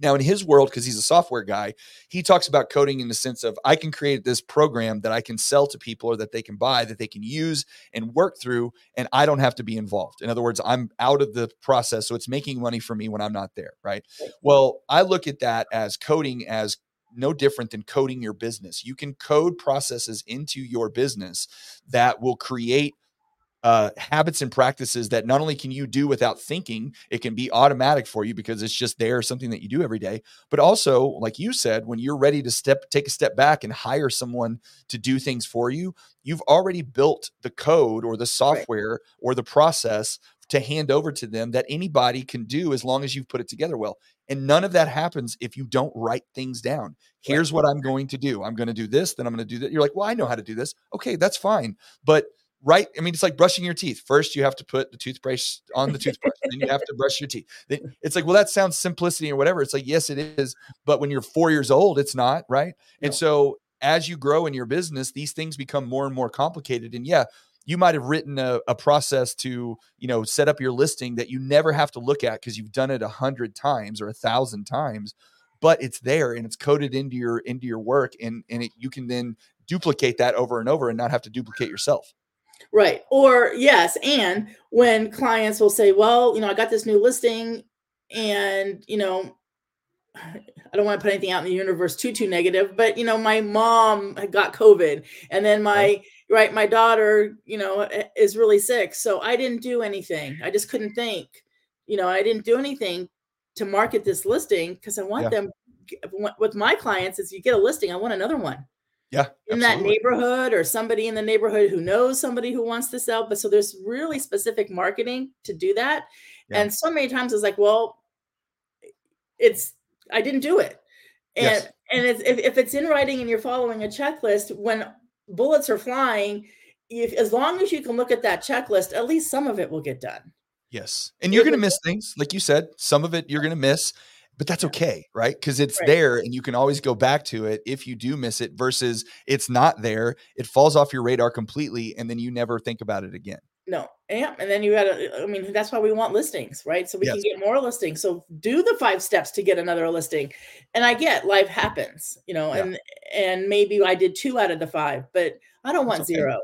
Now, in his world, because he's a software guy, he talks about coding in the sense of I can create this program that I can sell to people or that they can buy, that they can use and work through, and I don't have to be involved. In other words, I'm out of the process. So it's making money for me when I'm not there. Right. Well, I look at that as coding as no different than coding your business. You can code processes into your business that will create uh, habits and practices that not only can you do without thinking, it can be automatic for you because it's just there, something that you do every day. But also, like you said, when you're ready to step, take a step back and hire someone to do things for you, you've already built the code or the software right. or the process to hand over to them that anybody can do as long as you've put it together well. And none of that happens if you don't write things down. Here's what I'm going to do. I'm going to do this, then I'm going to do that. You're like, well, I know how to do this. Okay, that's fine. But right i mean it's like brushing your teeth. First you have to put the toothbrush on the toothbrush then you have to brush your teeth. It's like well that sounds simplicity or whatever. It's like yes it is but when you're four years old it's not right? No. and so as you grow in your business these things become more and more complicated. And yeah you might have written a, a process to you know set up your listing that you never have to look at because you've done it a hundred times or a thousand times but it's there and it's coded into your into your work and and it, you can then duplicate that over and over and not have to duplicate yourself Right. Or yes, and when clients will say, "Well, you know, I got this new listing and, you know, I don't want to put anything out in the universe too too negative, but you know, my mom got COVID, and then uh-huh. my right. right my daughter, you know, eh, is really sick, so I didn't do anything. I just couldn't think. You know, I didn't do anything to market this listing because I want yeah. them. With my clients, is you get a listing, I want another one. Yeah, in absolutely. that neighborhood or somebody in the neighborhood who knows somebody who wants to sell. But so there's really specific marketing to do that. Yeah. And so many times it's like, well, it's I didn't do it. And yes. and it's, if, if it's in writing and you're following a checklist, when bullets are flying, if as long as you can look at that checklist, at least some of it will get done. Yes. And you're going to miss things. Like you said, some of it you're going to miss, but that's okay, right? Because it's right. there and you can always go back to it if you do miss it versus it's not there. It falls off your radar completely and then you never think about it again. No. Yeah. And then you got to, uh, I mean, that's why we want listings, right? So we yes. can get more listings. So do the five steps to get another listing. And I get life happens, you know, yeah. and, and maybe I did two out of the five, but I don't want okay. zero.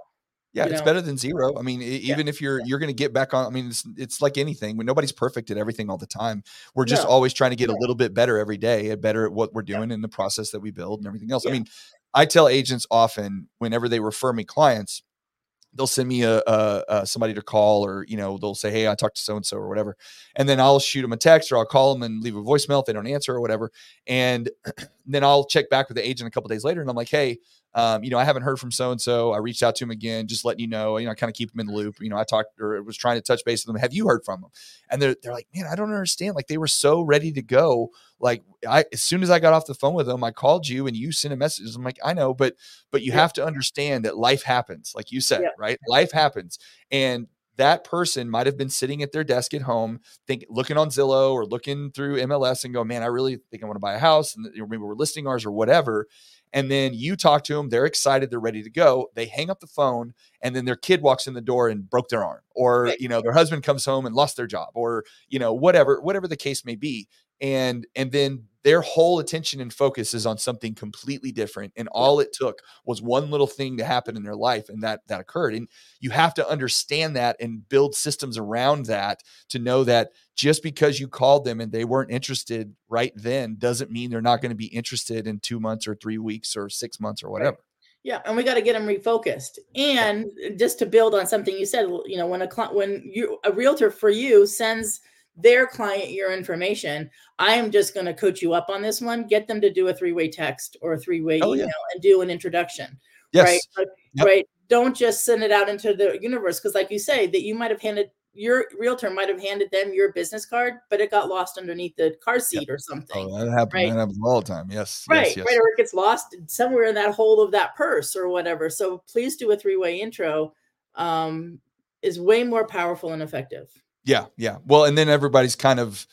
Yeah, it's know? better than zero. I mean, even yeah. if you're you're going to get back on. I mean, it's it's like anything. When nobody's perfect at everything all the time, we're just no. always trying to get a little bit better every day, better at what we're doing yeah. in the process that we build and everything else. Yeah. I mean, I tell agents often whenever they refer me clients, they'll send me a, a, a, somebody to call or you know they'll say hey i talked to so and so or whatever and then i'll shoot them a text or i'll call them and leave a voicemail if they don't answer or whatever and then i'll check back with the agent a couple days later and i'm like hey um, you know, I haven't heard from so and so. I reached out to him again, just letting you know. You know, I kind of keep them in the loop. You know, I talked or was trying to touch base with them. Have you heard from them? And they're they're like, man, I don't understand. Like they were so ready to go. Like I, as soon as I got off the phone with them, I called you and you sent a message. I'm like, I know, but but you yeah. have to understand that life happens, like you said, yeah. right? Life happens, and that person might have been sitting at their desk at home, think looking on Zillow or looking through MLS and go, man, I really think I want to buy a house, and maybe we're listing ours or whatever. And then you talk to them, they're excited, they're ready to go. They hang up the phone, and then their kid walks in the door and broke their arm, or you know, their husband comes home and lost their job, or you know, whatever, whatever the case may be. And and then their whole attention and focus is on something completely different and all it took was one little thing to happen in their life and that that occurred and you have to understand that and build systems around that to know that just because you called them and they weren't interested right then doesn't mean they're not going to be interested in 2 months or 3 weeks or 6 months or whatever. Yeah, and we got to get them refocused. And uh, just to build on something you said, you know, when a client, when you a realtor for you sends their client your information. I am just going to coach you up on this one. Get them to do a three way text or a three way oh, email yeah. and do an introduction. Yes. Right. Yep. Right. Don't just send it out into the universe because, like you say, that you might have handed your realtor might have handed them your business card, but it got lost underneath the car seat yep. or something. Oh, that happens. Right? That happens all the time. Yes. Right. Yes, yes. Right. Or it gets lost somewhere in that hole of that purse or whatever. So please do a three way intro. Um, is way more powerful and effective. Yeah, yeah. Well, and then everybody's kind of,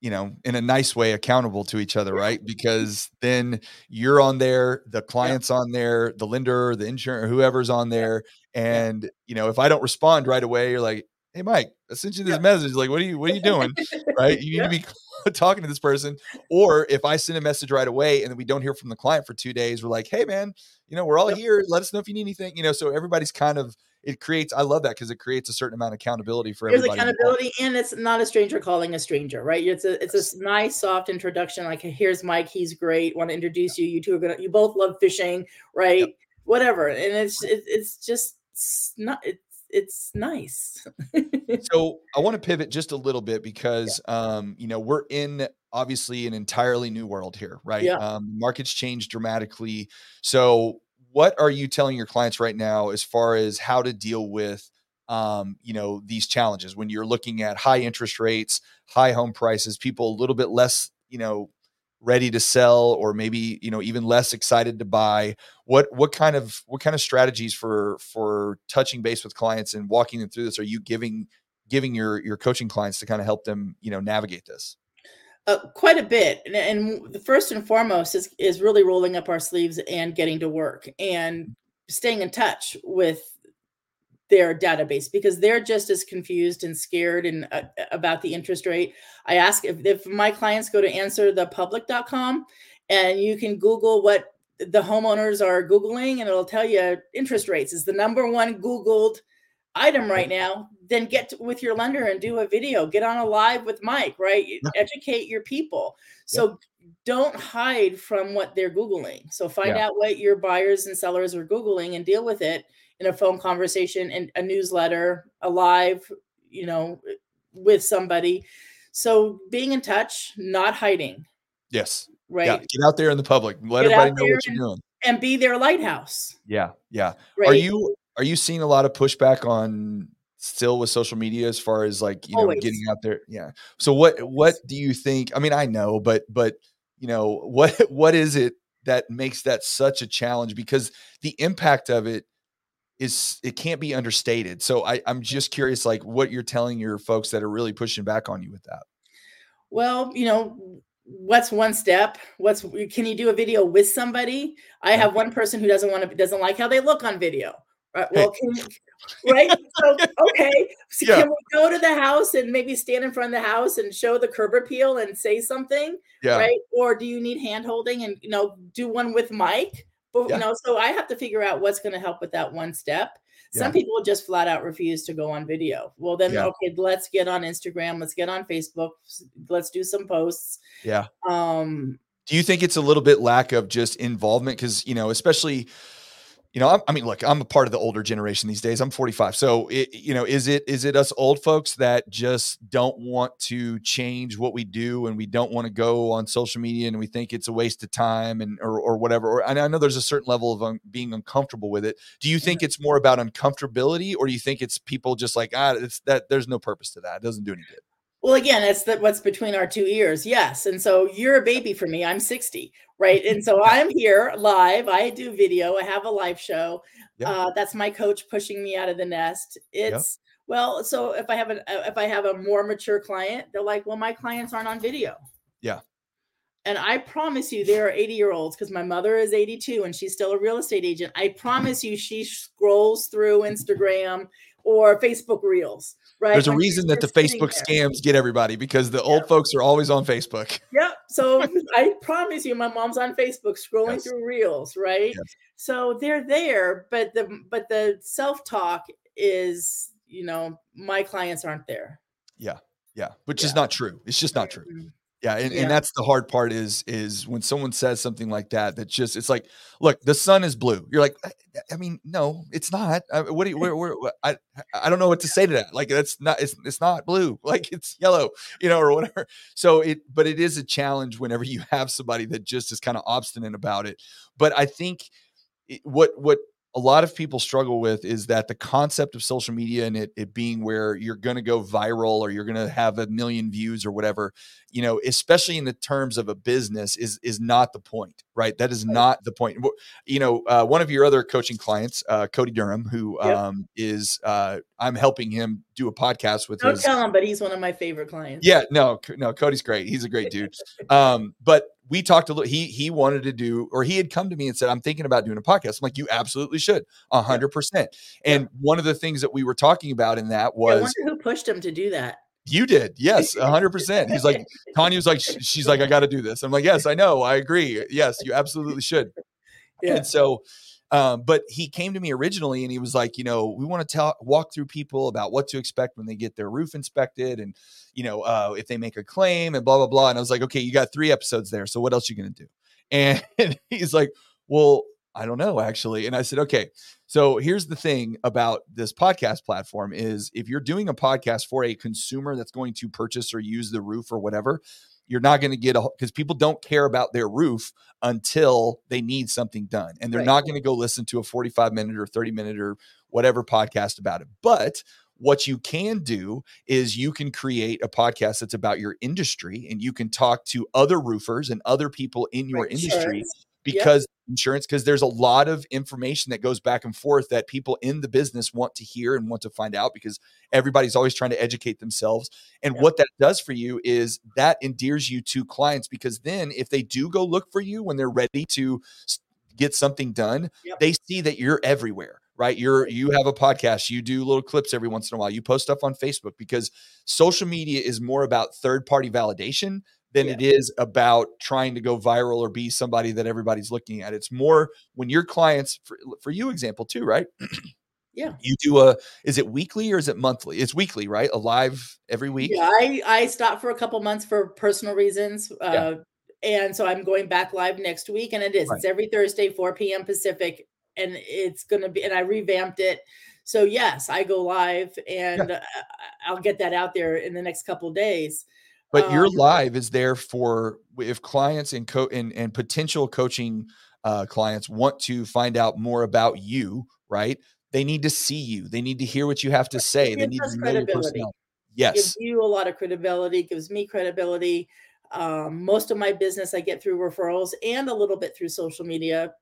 you know, in a nice way accountable to each other, right? Because then you're on there, the client's yeah. on there, the lender, the insurance, whoever's on there. And, you know, if I don't respond right away, you're like, hey Mike, I sent you this yeah. message. Like, what are you what are you doing? right? You need to be talking to this person. Or if I send a message right away and then we don't hear from the client for two days, we're like, hey man, you know, we're all here. Let us know if you need anything. You know, so everybody's kind of it creates i love that because it creates a certain amount of accountability for There's everybody accountability and it's not a stranger calling a stranger right? It's a it's a nice soft introduction like here's mike he's great want to introduce you you two are gonna you both love fishing right? Yep. whatever and it's it, it's just it's not it's it's nice. So i want to pivot just a little bit because yeah. um you know we're in obviously an entirely new world here right? Yeah. um markets change dramatically. So what are you telling your clients right now as far as how to deal with um, you know these challenges? When you're looking at high interest rates high home prices people a little bit less you know ready to sell or maybe you know even less excited to buy. What what kind of what kind of strategies for for touching base with clients and walking them through this? Are you giving giving your your coaching clients to kind of help them you know navigate this uh, quite a bit, and, the first and foremost is is really rolling up our sleeves and getting to work and staying in touch with their database because they're just as confused and scared and uh, about the interest rate. I ask if, if my clients go to answerthepublic.com and you can Google what the homeowners are Googling and it'll tell you interest rates is the number one Googled item right now, then get to, with your lender and do a video, get on a live with Mike, right? Yeah. Educate your people. So yeah. don't hide from what they're Googling. So find yeah. out what your buyers and sellers are Googling and deal with it in a phone conversation and a newsletter, a live, you know, with somebody. So being in touch, not hiding. Yes. Right. Yeah. Get out there in the public. Let Get everybody know what you're doing. And be their lighthouse. Yeah. Yeah. Right? Are you are you seeing a lot of pushback on still with social media as far as like, you know, getting out there? Yeah. So what what do you think? I mean, I know, but but you know, what what is it that makes that such a challenge? Because the impact of it is it can't be understated. So I, I'm just curious, like what you're telling your folks that are really pushing back on you with that. Well, you know, what's one step? What's can you do a video with somebody? I have one person who doesn't want to doesn't like how they look on video. Right. Well, can, right? So okay, so yeah. can we go to the house and maybe stand in front of the house and show the curb appeal and say something? Yeah. Right. Or do you need hand holding and you know do one with Mike? But yeah. you know, so I have to figure out what's going to help with that one step. Some people just flat out refuse to go on video. Well, then okay, let's get on Instagram, let's get on Facebook, let's do some posts. Yeah. Um do you think it's a little bit lack of just involvement cuz you know, especially you know, I, mean, look, I'm a part of the older generation these days. I'm 45. So, it, you know, is it is it us old folks that just don't want to change what we do and we don't want to go on social media and we think it's a waste of time and or, or whatever? Or and I know there's a certain level of un, being uncomfortable with it. Do you think it's more about uncomfortability or do you think it's people just like ah, it's that there's no purpose to that. It doesn't do any good. Well, again, it's that what's between our two ears. Yes. And so you're a baby for me. I'm 60, right? And so I'm here live. I do video. I have a live show. Yep. Uh, that's my coach pushing me out of the nest. It's yep. well, so if I have a if I have a more mature client, they're like, well, my clients aren't on video. Yeah. And I promise you, there are 80 year olds because my mother is 82 and she's still a real estate agent. I promise you, she scrolls through Instagram or Facebook Reels Right. There's a reason that the Facebook scams get everybody because the yep. old folks are always on Facebook. Yep. So I promise you, my mom's on Facebook scrolling yes. through reels, right? Yes. So they're there, but the but the self talk is, you know, my clients aren't there. Yeah. Yeah. Which yeah. is not true. It's just not true. Yeah, and, yeah. and that's the hard part is is when someone says something like that that just it's like look the sun is blue. You're like I, I mean no it's not. I, what do you where, where, I I don't know what to say to that. Like that's not it's it's not blue. Like it's yellow you know or whatever. So it but it is a challenge whenever you have somebody that just is kind of obstinate about it. But I think it, what what a lot of people struggle with is that the concept of social media and it, it being where you're going to go viral or you're going to have a million views or whatever you know especially in the terms of a business is is not the point right? That is not the point. You know uh, one of your other coaching clients uh, cody durham who yep. um, is uh, i'm helping him do a podcast with don't his, tell him but he's one of my favorite clients. Yeah no no cody's great. He's a great dude. Um, but we talked a little he he wanted to do or he had come to me and said i'm thinking about doing a podcast. I'm like you absolutely should 100% and yeah. one of the things that we were talking about in that was who pushed him to do that. You did yes 100% he's like tanya was like she's like i gotta do this. I'm like yes i know i agree. Yes you absolutely should. Yeah. and so um, but he came to me originally and he was like, you know, we want to tell walk through people about what to expect when they get their roof inspected and you know, uh, if they make a claim and blah blah blah. And I was like, okay, you got three episodes there. So what else you gonna do? And he's like, well, I don't know actually. And I said, okay. So here's the thing about this podcast platform is if you're doing a podcast for a consumer that's going to purchase or use the roof or whatever, you're not going to get a because people don't care about their roof until they need something done and they're right. not going to go listen to a 45 minute or 30 minute or whatever podcast about it but what you can do is you can create a podcast that's about your industry and you can talk to other roofers and other people in your right. industry because yep. insurance because there's a lot of information that goes back and forth that people in the business want to hear and want to find out because everybody's always trying to educate themselves and yep. what that does for you is that endears you to clients because then if they do go look for you when they're ready to get something done yep. they see that you're everywhere right you're you have a podcast you do little clips every once in a while you post stuff on facebook because social media is more about third party validation than yeah. it is about trying to go viral or be somebody that everybody's looking at. It's more when your clients, for, for you example too, right? Yeah. You do a is it weekly or is it monthly? It's weekly, right? A live every week. Yeah, I I stopped for a couple months for personal reasons. Uh yeah. and so I'm going back live next week and it is. Right. It's every Thursday 4 p.m. Pacific and it's going to be and I revamped it. So yes, I go live and yeah. Uh, I'll get that out there in the next couple days. But um, your live is there for if clients and co and, and potential coaching uh, clients want to find out more about you, right? They need to see you. They need to hear what you have to say. They need to know your personality. Yes. Gives you a lot of credibility, gives me credibility. Um, most of my business I get through referrals and a little bit through social media.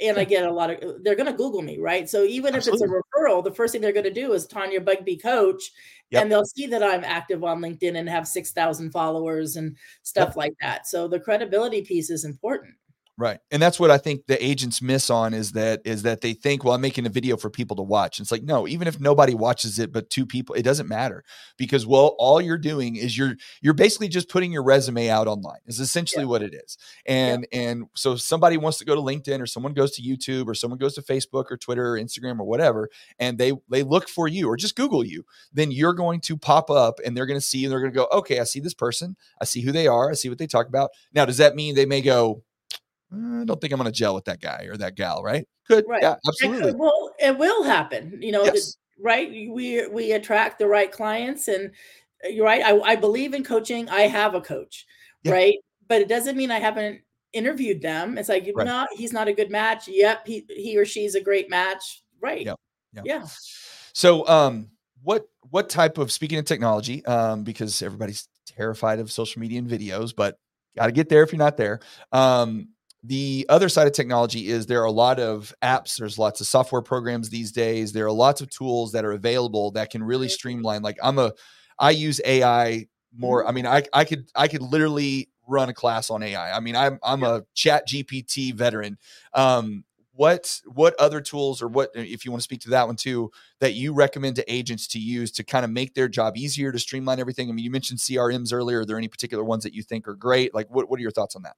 And I get a lot of, they're going to Google me, right? So even Absolutely. if it's a referral, the first thing they're going to do is Tanya Bugbee Coach. Yep. And they'll see that I'm active on LinkedIn and have 6,000 followers and stuff yep. like that. So the credibility piece is important. Right. And that's what I think the agents miss on is that is that they think, well, I'm making a video for people to watch. And it's like, no, even if nobody watches it but two people, it doesn't matter. Because well, all you're doing is you're you're basically just putting your resume out online. Is essentially yeah. what it is. And yeah. and so somebody wants to go to LinkedIn or someone goes to YouTube or someone goes to Facebook or Twitter or Instagram or whatever, and they they look for you or just Google you, then you're going to pop up and they're going to see and they're going to go, okay, I see this person, I see who they are, I see what they talk about. Now, does that mean they may go, I don't think I'm going to gel with that guy or that gal, right? Good. Right. Yeah, absolutely. It well, it will happen. You know, yes. the, right? We we attract the right clients, and uh, you're right. I, I believe in coaching. I have a coach, yeah. right? But it doesn't mean I haven't interviewed them. It's like, right. no, he's not a good match. Yep, he he or she's a great match. Right. Yep. yep. Yeah. So, um, what what type of speaking of technology? Um, because everybody's terrified of social media and videos, but got to get there if you're not there. Um, the other side of technology is there are a lot of apps there's lots of software programs these days there are lots of tools that are available that can really streamline like i'm a i use ai more i mean i i could i could literally run a class on ai i mean i'm i'm a chat gpt veteran. Um what what other tools or what if you want to speak to that one too that you recommend to agents to use to kind of make their job easier to streamline everything? I mean you mentioned crms earlier are there any particular ones that you think are great? Like what, what are your thoughts on that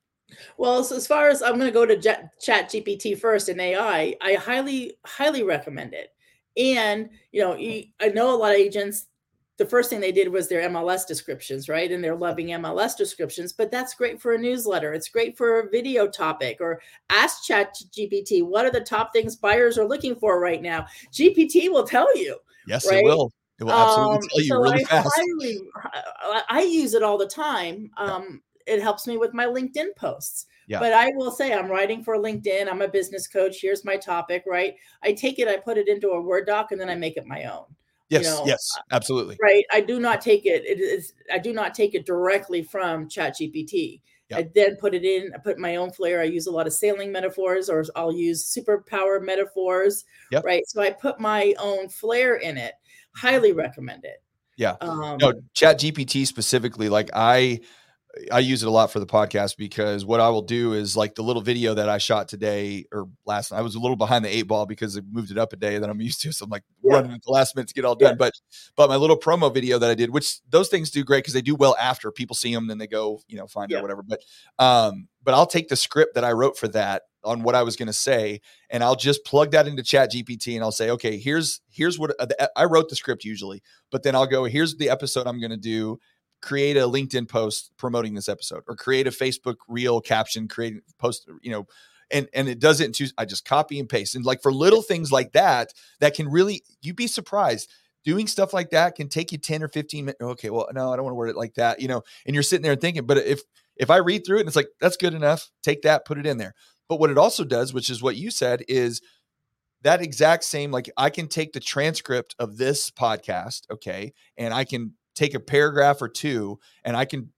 well, so as far as I'm going to go to Chat GPT first in AI, I highly, highly recommend it. And you know, I know a lot of agents. The first thing they did was their MLS descriptions, right? And they're loving MLS descriptions, but that's great for a newsletter. It's great for a video topic or ask Chat GPT what are the top things buyers are looking for right now. GPT will tell you. Yes, right? it will. It will absolutely um, tell you so really I fast. Highly, I use it all the time. Um, it helps me with my LinkedIn posts. Yeah. But I will say I'm writing for LinkedIn. I'm a business coach. Here's my topic, right? I take it, I put it into a Word doc, and then I make it my own. Yes, you know, yes, uh, absolutely. Right. I do not take it. It is. I do not take it directly from ChatGPT. Yep. I then put it in. I put my own flair. I use a lot of sailing metaphors, or I'll use superpower metaphors. Yep. Right. So I put my own flair in it. Highly recommend it. Yeah. Um, no, Chat GPT specifically. Like I I use it a lot for the podcast because what I will do is like the little video that I shot today or last night. I was a little behind the eight ball because I moved it up a day that I'm used to. So I'm like yeah. running at the last minute to get all done. Yeah. But but my little promo video that I did, which those things do great because they do well after people see them, then they go, you know, find yeah. out whatever. But um, but I'll take the script that I wrote for that on what I was going to say, and I'll just plug that into Chat GPT, and I'll say, okay, here's here's what uh, I wrote the script usually, but then I'll go, here's the episode I'm going to do, create a LinkedIn post promoting this episode or create a Facebook reel caption, create post, you know, and and it does it into I just copy and paste. And like for little things like that, that can really you'd be surprised. Doing stuff like that can take you 10 or 15 minutes. Okay, well, no, I don't want to word it like that, you know, and you're sitting there thinking, but if if I read through it and it's like, that's good enough, take that, put it in there. But what it also does, which is what you said, is that exact same, like I can take the transcript of this podcast, okay, and I can take a paragraph or two and I can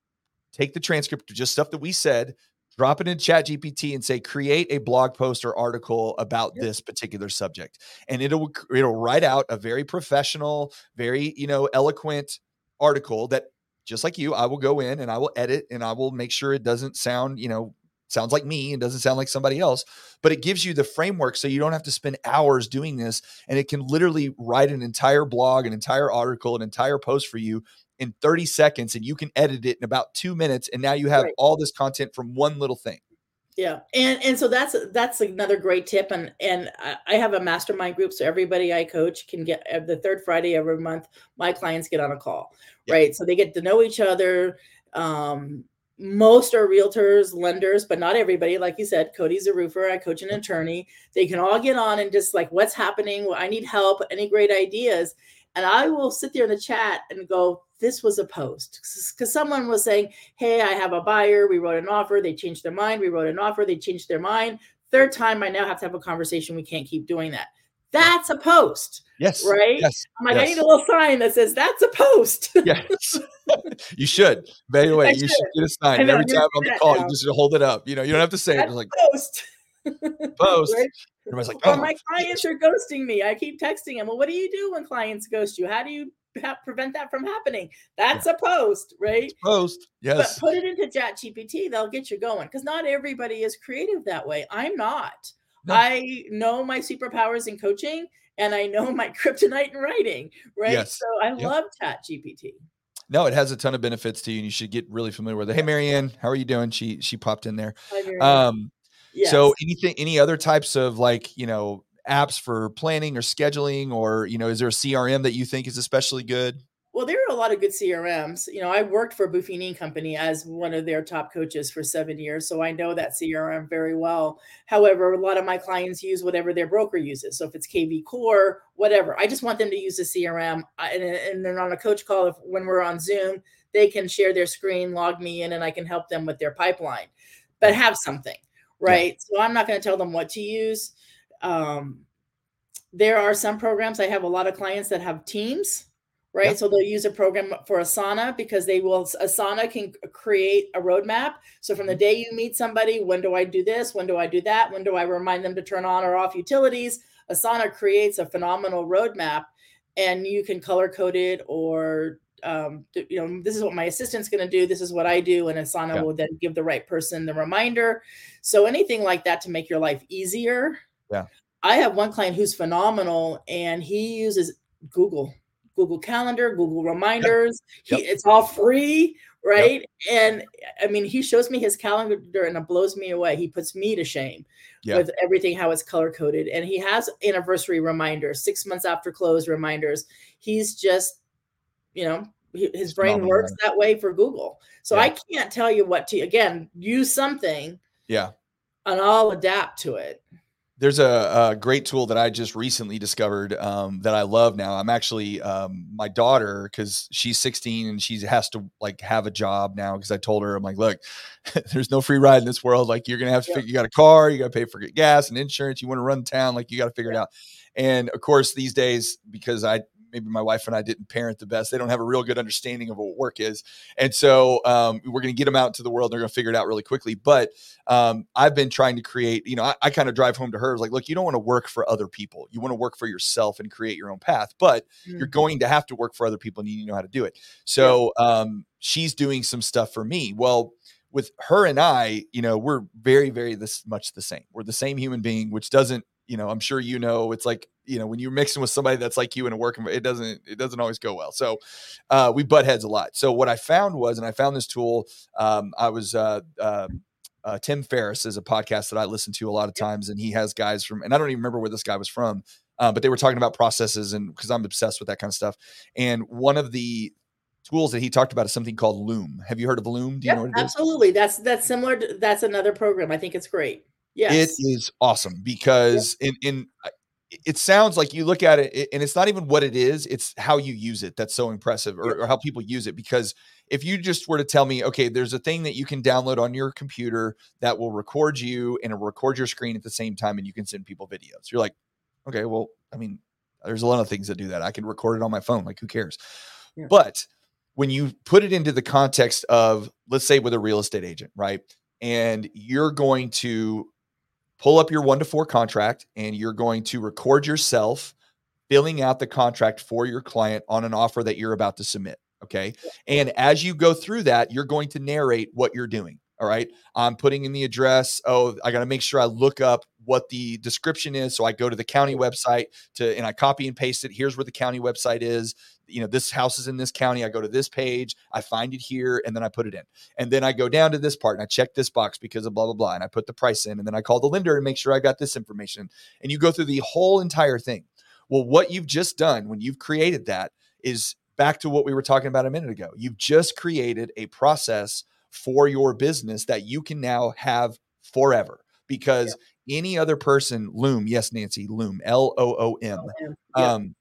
take the transcript of just stuff that we said, drop it in chat GPT and say, create a blog post or article about yep. this particular subject. And it'll it'll write out a very professional, very, you know, eloquent article that just like you, I will go in and I will edit and I will make sure it doesn't sound, you know, sounds like me and doesn't sound like somebody else, but it gives you the framework so you don't have to spend hours doing this. And it can literally write an entire blog, an entire article, an entire post for you in 30 seconds and you can edit it in about two minutes. And now you have right. all this content from one little thing. Yeah, and and so that's that's another great tip, and and I have a mastermind group, so everybody I coach can get uh, the third Friday every month. My clients get on a call, yeah. right? So they get to know each other. Um, most are realtors, lenders, but not everybody. Like you said, Cody's a roofer. I coach an attorney. They can all get on and just like, what's happening? Well, I need help. Any great ideas? And I will sit there in the chat and go, this was a post because someone was saying, Hey, I have a buyer. We wrote an offer. They changed their mind. We wrote an offer. They changed their mind. Third time, I now have to have a conversation. We can't keep doing that. That's a post. Yes. Right. Yes. I'm like, yes. I need a little sign that says that's a post. yes. you should. By the way, you should. should get a sign. Every time on the call, now. you just hold it up. You know, you don't have to say that's it. It's like post. post. Right? Everybody's like, oh, my clients are ghosting me. I keep texting them. Well, what do you do when clients ghost you? How do you ha- prevent that from happening? That's yeah. a post, right? It's post, yes. But put it into Chat GPT. They'll get you going because not everybody is creative that way. I'm not. I know my superpowers in coaching and I know my kryptonite in writing, right? Yes. So I yep. love Chat GPT. No, it has a ton of benefits to you, and you should get really familiar with it. Hey, Marianne, how are you doing? She she popped in there. Hi, um, yes. so anything, any other types of like you know apps for planning or scheduling, or you know, is there a CRM that you think is especially good? Well, there are a lot of good CRMs. You know, I worked for Buffini Company as one of their top coaches for seven years, so I know that CRM very well. However, a lot of my clients use whatever their broker uses. So if it's kvCORE, whatever, I just want them to use the CRM. And, and then on a coach call, if when we're on Zoom, they can share their screen, log me in, and I can help them with their pipeline. But have something, right? Yeah. So I'm not going to tell them what to use. Um, there are some programs. I have a lot of clients that have teams right? So they'll use a program for Asana because they will Asana can create a roadmap. So from the mm-hmm. day you meet somebody, when do I do this? When do I do that? When do I remind them to turn on or off utilities? Asana creates a phenomenal roadmap and you can color code it or um, you know, this is what my assistant's going to do. This is what I do. And Asana yeah. will then give the right person the reminder. So anything like that to make your life easier. Yeah. I have one client who's phenomenal and he uses Google Google Calendar, Google Reminders. Yep. He, it's all free, right? Yep. And I mean, he shows me his calendar and it blows me away. He puts me to shame yep. with everything how it's color coded. And he has anniversary reminders, six months after close reminders. He's just, you know, his brain works that way for Google. So. I can't tell you what to again use something. Yeah. And I'll adapt to it. There's a, a, great tool that I just recently discovered um, that I love now. I'm actually um, my daughter because she's 16 and she has to like have a job now because I told her I'm like, look, there's no free ride in this world. Like you're gonna have to yeah. figure. You got a car, you got to pay for gas and insurance. You want to run town, like you got to figure yeah. it out. And of course, these days because I maybe my wife and I didn't parent the best. They don't have a real good understanding of what work is. And so um, we're going to get them out into the world. They're going to figure it out really quickly. But um, I've been trying to create, you know, I, I kind of drive home to her like, look, you don't want to work for other people. You want to work for yourself and create your own path, but mm-hmm. you're going to have to work for other people and you need to know how to do it. So um, she's doing some stuff for me. Well, with her and I, you know, we're very, very this much the same. We're the same human being, which doesn't you know, I'm sure you know it's like, you know, when you're mixing with somebody that's like you in a work, it doesn't, it doesn't always go well. So uh, we butt heads a lot. So what I found was, and I found this tool, um, I was, uh, uh, uh, Tim Ferriss is a podcast that I listen to a lot of times, and he has guys from, and I don't even remember where this guy was from, uh, but they were talking about processes, and because I'm obsessed with that kind of stuff. And one of the tools that he talked about is something called Loom. Have you heard of Loom? Do you yep, know absolutely. That's that's similar. To, that's another program. I think it's great. Yes. It is awesome because yep. in in uh, it sounds like you look at it and it's not even what it is, it's how you use it that's so impressive or, or how people use it because if you just were to tell me, okay, there's a thing that you can download on your computer that will record you and record your screen at the same time and you can send people videos. You're like, okay, well, I mean, there's a lot of things that do that. I can record it on my phone, like who cares? Yeah. But when you put it into the context of, let's say, with a real estate agent, right? And you're going to pull up your one to four contract and you're going to record yourself filling out the contract for your client on an offer that you're about to submit. Okay. And as you go through that, you're going to narrate what you're doing. All right. I'm putting in the address. Oh, I got to make sure I look up what the description is. So I go to the county website to and I copy and paste it. Here's where the county website is. You know, this house is in this county. I go to this page, I find it here, and then I put it in. And then I go down to this part and I check this box because of blah, blah, blah. And I put the price in. And then I call the lender and make sure I got this information. And you go through the whole entire thing. Well, what you've just done when you've created that is back to what we were talking about a minute ago. You've just created a process for your business that you can now have forever because yeah. any other person, Loom, yes, Nancy, Loom, L O O M, um,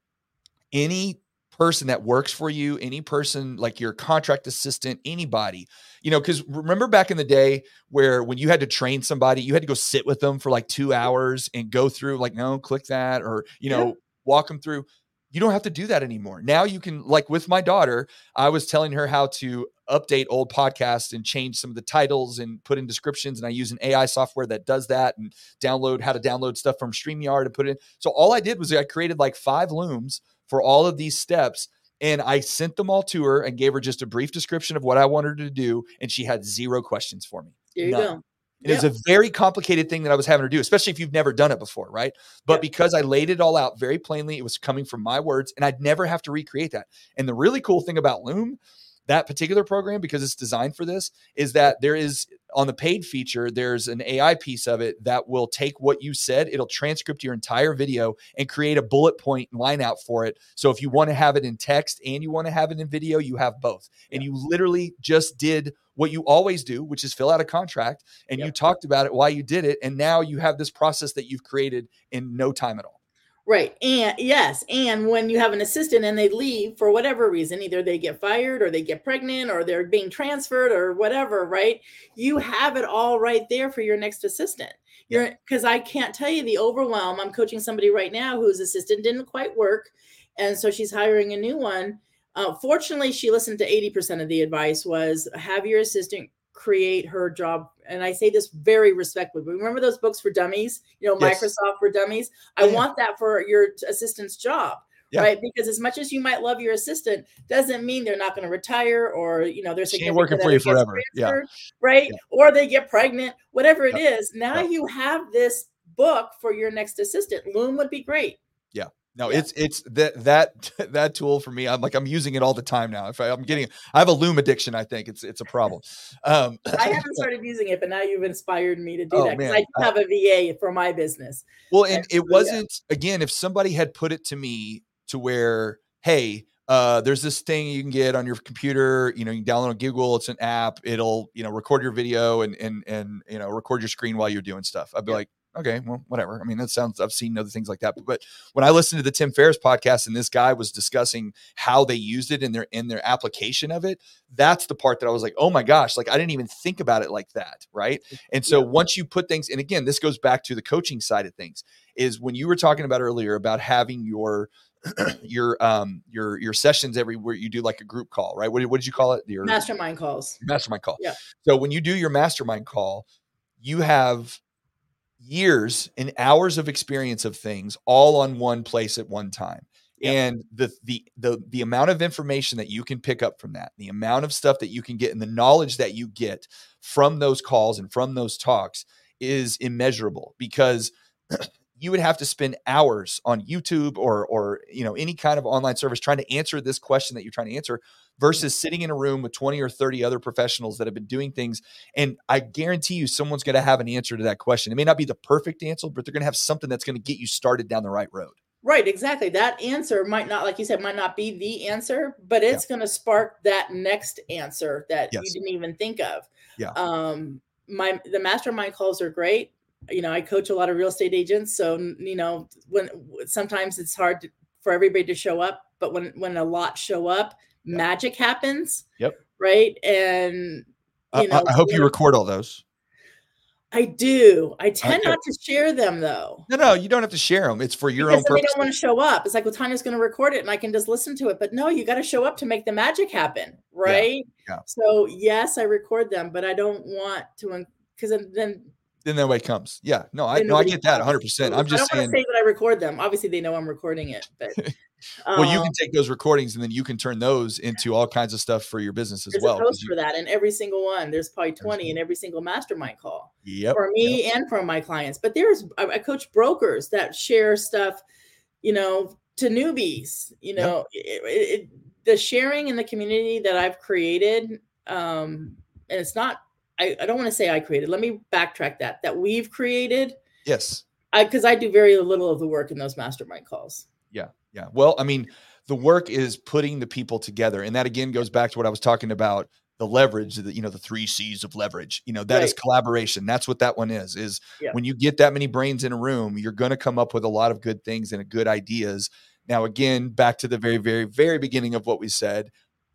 any person that works for you, any person like your contract assistant, anybody, you know, because remember back in the day where when you had to train somebody, you had to go sit with them for like two hours and go through, like, no, click that, or, you know, yeah. walk them through. You don't have to do that anymore. Now you can, like with my daughter, I was telling her how to update old podcasts and change some of the titles and put in descriptions. And I use an AI software that does that and download how to download stuff from StreamYard and put it in. So all I did was I created like five looms for all of these steps. And I sent them all to her and gave her just a brief description of what I wanted her to do. And she had zero questions for me. There you None. go. It was a very complicated thing that I was having to do, especially if you've never done it before, right? But yeah. because I laid it all out very plainly, it was coming from my words, and I'd never have to recreate that. And the really cool thing about Loom that particular program because it's designed for this is that there is on the paid feature there's an ai piece of it that will take what you said it'll transcript your entire video and create a bullet point line out for it. So if you want to have it in text and you want to have it in video you have both. And you literally just did what you always do which is fill out a contract and yep. you talked about it why you did it and now you have this process that you've created in no time at all Right. And yes. And when you have an assistant and they leave for whatever reason, either they get fired or they get pregnant or they're being transferred or whatever, right? You have it all right there for your next assistant. You're because I can't tell you the overwhelm. I'm coaching somebody right now whose assistant didn't quite work. And so she's hiring a new one. Uh, fortunately, she listened to 80% of the advice was have your assistant create her job. And i say this very respectfully. But remember those books for dummies? You know yes. microsoft for dummies? I yeah. want that for your assistant's job yeah. right? Because as much as you might love your assistant doesn't mean they're not going to retire or you know they're she working for you forever. yeah. right? Yeah. or they get pregnant whatever it is. Now you have this book for your next assistant. Loom would be great no, yeah. it's it's that that that tool for me. I'm like I'm using it all the time now. If I, am getting, I have a Loom addiction. I think it's it's a problem. Um, I haven't started using it, but now you've inspired me to do oh, that because I do have a VA for my business. Well, and, and it wasn't yeah. again. If somebody had put it to me to where, hey, uh, there's this thing you can get on your computer. You know, you can download on Google. It's an app. It'll you know record your video and and and you know record your screen while you're doing stuff. I'd be yeah. like, okay, well, whatever. I mean, that sounds, I've seen other things like that. But, but when I listened to the Tim Ferriss podcast and this guy was discussing how they used it in their, in their application of it, that's the part that I was like, oh my gosh, like I didn't even think about it like that. Right. And so yeah. once you put things, and again, this goes back to the coaching side of things, is when you were talking about earlier about having your, your um your your sessions everywhere you do like a group call right what, what did you call it your mastermind calls mastermind call yeah so when you do your mastermind call you have years and hours of experience of things all on one place at one time. Yep. And the the the the amount of information that you can pick up from that, the amount of stuff that you can get and the knowledge that you get from those calls and from those talks is immeasurable because you would have to spend hours on YouTube or or you know any kind of online service trying to answer this question that you're trying to answer versus sitting in a room with 20 or 30 other professionals that have been doing things and I guarantee you someone's going to have an answer to that question. It may not be the perfect answer, but they're going to have something that's going to get you started down the right road. Right, exactly. That answer might not, like you said, might not be the answer, but it's yeah. going to spark that next answer that yes. you didn't even think of. Yeah. Um, my the mastermind calls are great you know, I coach a lot of real estate agents, so you know, when sometimes it's hard to, for everybody to show up, but when when a lot show up, magic happens. Yep. Right, and you know, I, I hope you record all those. I do. I tend okay. not to share them though. No, no, you don't have to share them. It's for your because own purpose. They don't want to show up. It's like, well, Tanya's going to record it and I can just listen to it. But no, you got to show up to make the magic happen, right? Yeah. yeah. So yes, I record them, but I don't want to because then then that way comes. Yeah, no, I no, I get that 100. percent I'm just I saying. say that I record them. Obviously, they know I'm recording it, but well, you can um take those recordings and then you can turn those into all kinds of stuff for your business as there's well. A post for that, and every single one, there's probably 20 in every single mastermind call. Yep. For me yep. and for my clients, but there's I, I coach brokers that share stuff. You know, to newbies you know it, it, the sharing in the community that i've created um and it's not I, I don't want to say i created let me backtrack that that we've created. Yes. I because i do very little of the work in those mastermind calls. Yeah yeah. Well i mean the work is putting the people together and that again goes back to what i was talking about the leverage the you know the three c's of leverage you know that right. is collaboration. That's what that one is is yeah. when you get that many brains in a room you're going to come up with a lot of good things and good ideas. Now again back to the very very very beginning of what we said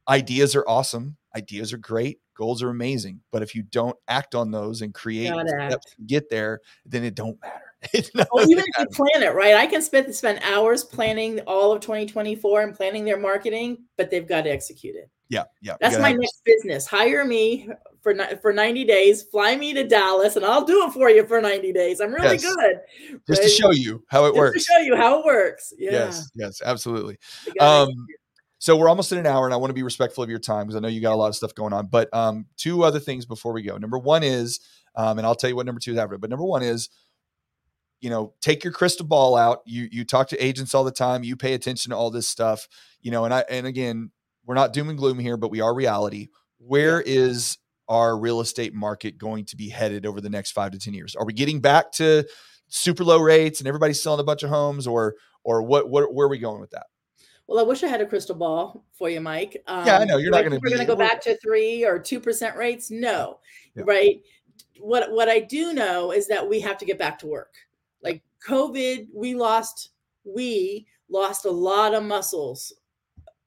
ideas are awesome ideas are great goals are amazing but if you don't act on those and create steps to get there then it don't matter well, even if you plan it right i can spend spend hours planning all of 2024 and planning their marketing but they've got to execute it yeah, yeah. That's my next business. Hire me for for 90 days, fly me to Dallas, and I'll do it for you for 90 days. I'm really yes. good. Just right? to show you how it Just works. To show you how it works. Yeah. Yes, yes, absolutely. Um, so we're almost at an hour, and I want to be respectful of your time because I know you got a lot of stuff going on. But um, two other things before we go. Number one is, um, and I'll tell you what number two is after. But number one is, you know, take your crystal ball out. You you talk to agents all the time. You pay attention to all this stuff. You know, and I and again, we're not doom and gloom here, but we are reality. Where is our real estate market going to be headed over the next five to 10 years? Are we getting back to super low rates and everybody's selling a bunch of homes or, or what, what, where are we going with that? Well, I wish I had a crystal ball for you, Mike. Um, yeah, I know you're not going to. We're going to go back to three or two percent rates. No, yeah. right. What what I do know is that we have to get back to work. Like COVID, we lost we lost a lot of muscles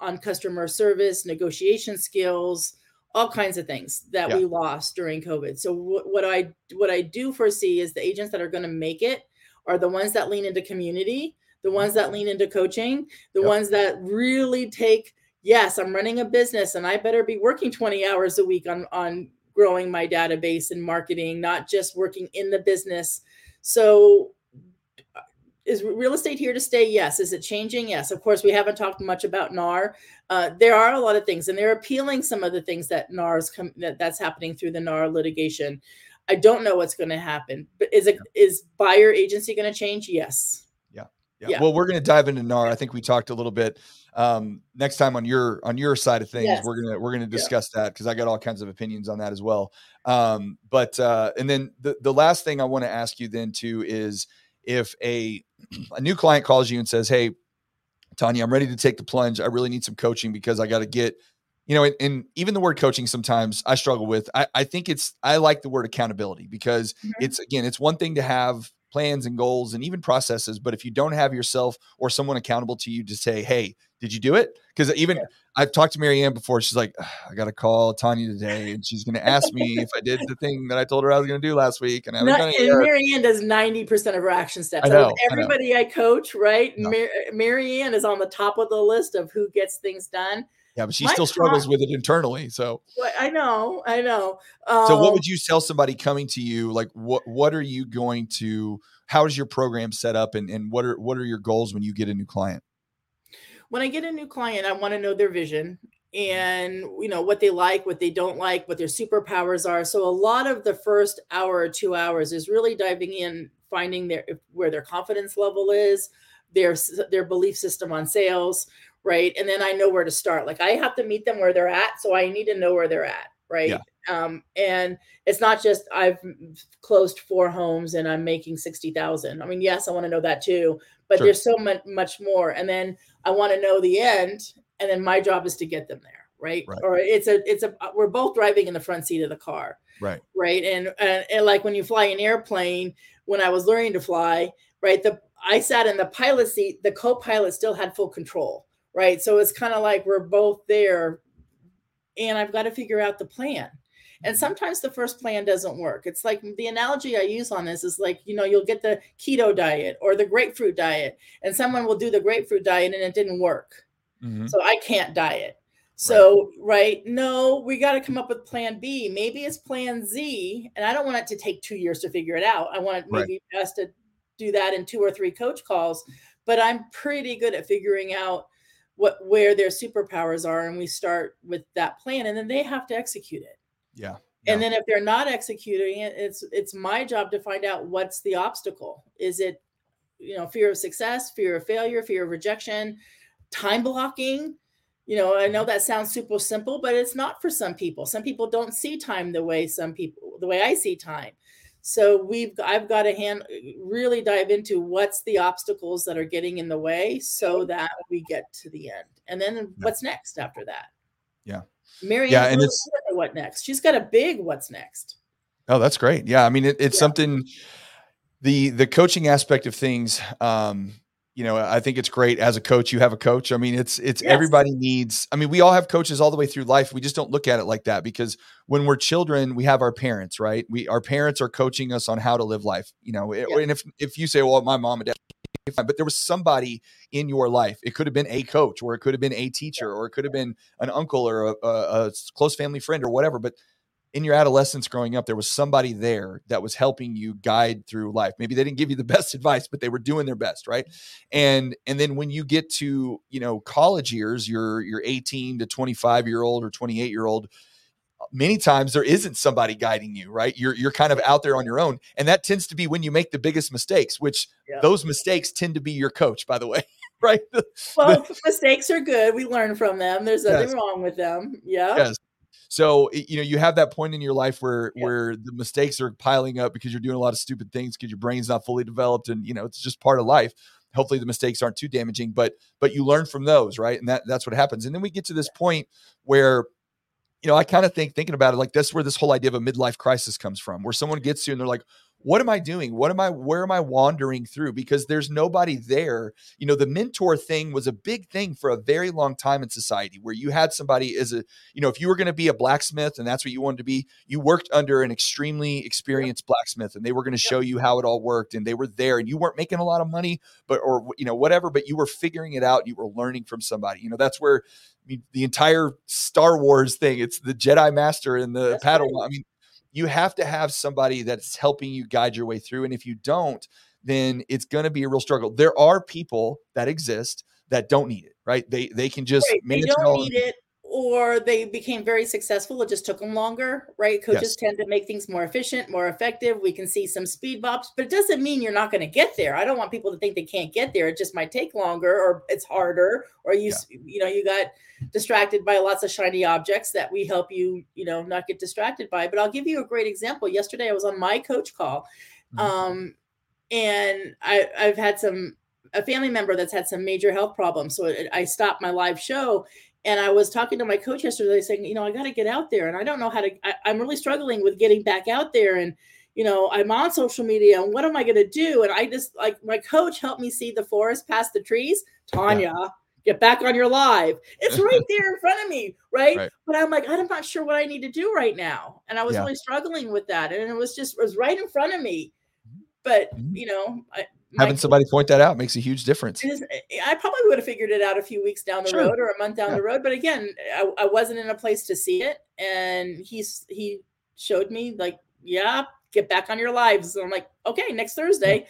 on customer service, negotiation skills, all kinds of things that yeah. we lost during COVID. So what, what I what I do foresee is the agents that are going to make it are the ones that lean into community, the ones that lean into coaching, the yep. ones that really take yes, I'm running a business and I better be working 20 hours a week on on growing my database and marketing, not just working in the business. So is real estate here to stay? Yes. Is it changing? Yes. Of course, we haven't talked much about NAR. Uh, there are a lot of things, and they're appealing some of the things that NAR's come that, that's happening through the NAR litigation. I don't know what's going to happen, but is it is buyer agency going to change? Yes. Yeah. yeah. yeah. Well, we're going to dive into NAR. I think we talked a little bit um, next time on your on your side of things. Yes. We're gonna we're gonna discuss yeah. that because I got all kinds of opinions on that as well. Um, but uh, and then the the last thing I want to ask you then too is if a a new client calls you and says, "Hey, Tanya, I'm ready to take the plunge. I really need some coaching because I got to get, you know, and, and, even the word coaching sometimes I struggle with. I, I think it's I like the word accountability because mm-hmm. it's again, it's one thing to have plans and goals and even processes. But if you don't have yourself or someone accountable to you to say, hey, did you do it? Because even yeah. I've talked to Marianne before. She's like, I got to call Tanya today, and she's going to ask me if I did the thing that I told her I was going to do last week. And, I Not, and Marianne does ninety percent of her action steps. I know, everybody I, I, coach, right? No. Mar- Marianne is on the top of the list of who gets things done. Yeah, but she My still struggles with it internally. So I know, I know. Um, so, what um would you tell somebody coming to you? Like, what what are you going to? How is your program set up, and and what are what are your goals when you get a new client? When I get a new client, I want to know their vision and you know what they like, what they don't like, what their superpowers are. So, a lot of the first hour or two hours is really diving in, finding their where their confidence level is, their their belief system on sales right? And then I know where to start. Like I have to meet them where they're at, so I need to know where they're at, right? Yeah. Um, and it's not just I've closed four homes and I'm making sixty thousand. I mean, yes, I want to know that too, but sure. there's so much much more. And then I want to know the end, and then my job is to get them there, right? right? Or it's a it's a we're both driving in the front seat of the car, right? Right, and and, and like when you fly an airplane, when I was learning to fly, right, the I sat in the pilot seat, the co-pilot still had full control right? So it's kind of like we're both there and I've got to figure out the plan. And mm-hmm. sometimes the first plan doesn't work. It's like the analogy I use on this is like, you know, you'll get the keto diet or the grapefruit diet, and someone will do the grapefruit diet and it didn't work. Mm-hmm. So I can't diet. So, right. right, no, we got to come up with plan B. Maybe it's plan Z. And I don't want it to take two years to figure it out. I want maybe right. us to do that in two or three coach calls. But I'm pretty good at figuring out what where their superpowers are and we start with that plan and then they have to execute it yeah, yeah. and then if they're not executing it it's it's my job to find out what's the obstacle is it you know, fear of success, fear of failure, fear of rejection, time blocking. You know, I know mm-hmm. that sounds super simple, but it's not for some people. Some people don't see time the way some people, the way I see time. So we've, I've got to hand really dive into what's the obstacles that are getting in the way so that we get to the end. And then what's next after that? Yeah. Mary, yeah, and it's what next? She's got a big what's next. Oh, that's great. Yeah, I mean, it, it's yeah. something. The the coaching aspect of things, um, you know, I think it's great as a coach. You have a coach. I mean, it's it's yes. everybody needs. I mean, we all have coaches all the way through life. We just don't look at it like that because when we're children, we have our parents, right? We our parents are coaching us on how to live life. You know, yeah. and if if you say, well, my mom and dad but there was somebody in your life. It could have been a coach, or it could have been a teacher, or it could have been an uncle or a, a, a, close family friend or whatever. But in your adolescence growing up, there was somebody there that was helping you guide through life. Maybe they didn't give you the best advice, but they were doing their best, right? And and then when you get to you know college years, you're you're 18 to 25 year old or 28 year old many times there isn't somebody guiding you, right? You're you're kind of out there on your own, and that tends to be when you make the biggest mistakes. Which yeah. those mistakes tend to be your coach, by the way, right? well, mistakes are good. We learn from them. There's nothing yes. wrong with them. Yeah. Yes. So you know you have that point in your life where yeah. where the mistakes are piling up because you're doing a lot of stupid things because your brain's not fully developed, and you know it's just part of life. Hopefully the mistakes aren't too damaging but but you learn from those right? And that that's what happens. And then we get to this point where you know, I kind of think thinking about it like that's where this whole idea of a midlife crisis comes from, where someone gets you and they're like, what am I doing? What am I, where am I wandering through? Because there's nobody there. You know, the mentor thing was a big thing for a very long time in society where you had somebody as a, you know, if you were going to be a blacksmith and that's what you wanted to be, you worked under an extremely experienced blacksmith and they were going to show you how it all worked and they were there and you weren't making a lot of money, but, or, you know, whatever, but you were figuring it out. You were learning from somebody. You know, that's where I mean, the entire Star Wars thing, it's the Jedi Master and the That's Padawan. Right. I mean, you have to have somebody that's helping you guide your way through. And if you don't, then it's going to be a real struggle. There are people that exist that don't need it, right? They they can just right. they don't need it or they became very successful. It just took them longer, right? Coaches yes. tend to make things more efficient, more effective. We can see some speed bumps, but it doesn't mean you're not going to get there. I don't want people to think they can't get there. It just might take longer or it's harder or you yeah. you know, you got distracted by lots of shiny objects that we help you, you know, not get distracted by. But I'll give you a great example. Yesterday I was on my coach call. Mm-hmm. Um and I I've had some a family member that's had some major health problems. So I stopped my live show and I was talking to my coach yesterday saying, you know, I got to get out there and I don't know how to, I, I'm really struggling with getting back out there. And, you know, I'm on social media and what am I going to do? And I just like my coach helped me see the forest past the trees. Tanya, yeah. get back on your live. It's right there in front of me. Right? right? But I'm like, I'm not sure what I need to do right now. And I was yeah. really struggling with that. And it was just, it was right in front of me. But, mm-hmm. you know, I, having somebody point that out makes a huge difference. Is, I probably would have figured it out a few weeks down the sure. road or a month down yeah. the road, but again, I, I, wasn't in a place to see it, and he's he showed me like, yeah, get back on your lives. And I'm like, okay, next Thursday,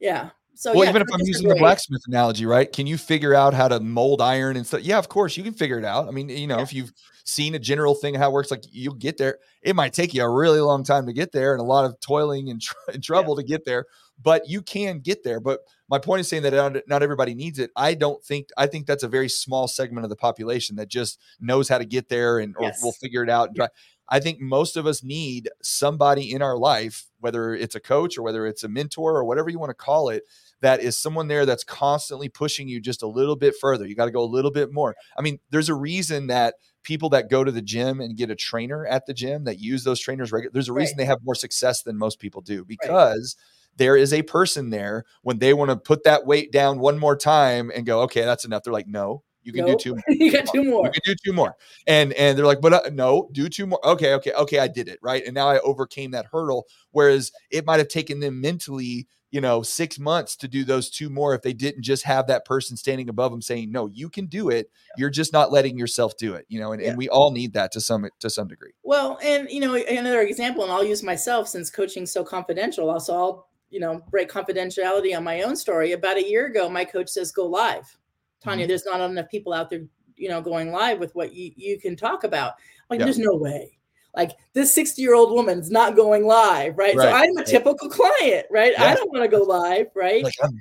yeah. So well, yeah, even if I'm using the blacksmith analogy, right? Can you figure out how to mold iron and stuff? Yeah, of course you can figure it out. I mean, you know, yeah. if you've seen a general thing how it works, like you'll get there. It might take you a really long time to get there and a lot of toiling and, tr- and trouble yeah. to get there but you can get there. But my point is saying that not everybody needs it. I don't think, I think that's a very small segment of the population that just knows how to get there and or yes. will figure it out. Yeah. I think most of us need somebody in our life, whether it's a coach or whether it's a mentor or whatever you want to call it, that is someone there that's constantly pushing you just a little bit further. You got to go a little bit more. I mean, there's a reason that people that go to the gym and get a trainer at the gym that use those trainers regularly, there's a reason right. they have more success than most people do because right there is a person there when they want to put that weight down one more time and go, okay, that's enough. They're like, no, you can nope. do two. More. you got two more. You can do two more. And and they're like, but uh, no, do two more. Okay, okay, okay, I did it right, and now I overcame that hurdle. Whereas it might have taken them mentally, you know, six months to do those two more if they didn't just have that person standing above them saying, no, you can do it. You're just not letting yourself do it. You know, and, yeah. and we all need that to some to some degree. Well, and you know, another example, and I'll use myself since coaching so confidential. Also, I'll you know break confidentiality on my own story about a year ago my coach says go live tanya mm-hmm. there's not enough people out there you know going live with what you, you can talk about like yeah. there's no way like this 60 year old woman's not going live right? right? so i'm a typical client right, yeah. i don't want to go live right like, I'm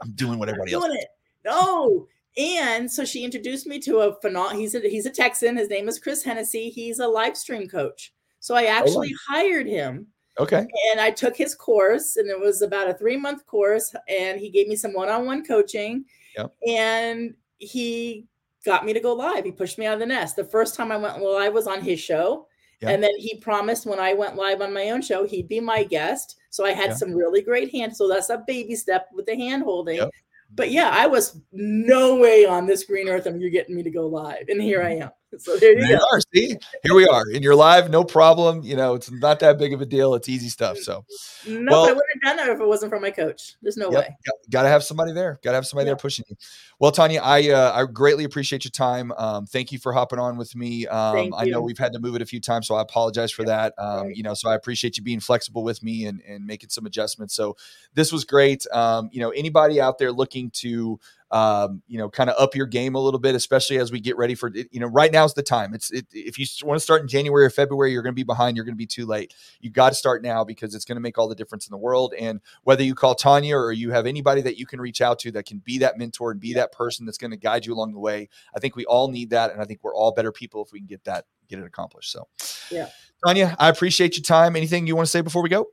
I'm doing what everybody else. Doing it. No. And so she introduced me to a phenomenal. He's a he's a Texan. His name is Chris Hennessy. He's a live stream coach. So I Oh, actually hired him Okay. and I took his course, and it was about a three month course, and he gave me some one on one coaching, Yep. and he got me to go live. He pushed me out of the nest. The first time I went live was on his show, Yep. and then he promised when I went live on my own show, he'd be my guest. So I had Yep. some really great hands. So that's a baby step with the hand holding. Yep. But yeah, I was no way on this green earth, and you're getting me to go live, and here I mm-hmm. am. So there you There go. are. See, here we are in your live, no problem. You know, it's not that big of a deal. It's easy stuff. So, No, Well- I wouldn't have done that if it wasn't for my coach. There's no Yep, way. got to have somebody there. Got to have somebody Yeah. there pushing you. Well, Tanya, I uh, I greatly appreciate your time. Um, thank you for hopping on with me. Um, I know we've had to move it a few times, so I apologize for that. Um, right. You know, so I appreciate you being flexible with me and and making some adjustments. So this was great. Um, you know, anybody out there looking to um, you know, kind of up your game a little bit, especially as we get ready for. You know, right now's the time. It's it, if you want to start in January or February, you're going to be behind. You're going to be too late. You got to start now because it's going to make all the difference in the world. And whether you call Tanya or you have anybody that you can reach out to that can be that mentor and be that person that's going to guide you along the way, I think we all need that, and I think we're all better people if we can get that get it accomplished. So, Yeah. Tanya, I appreciate your time. Anything you want to say before we go?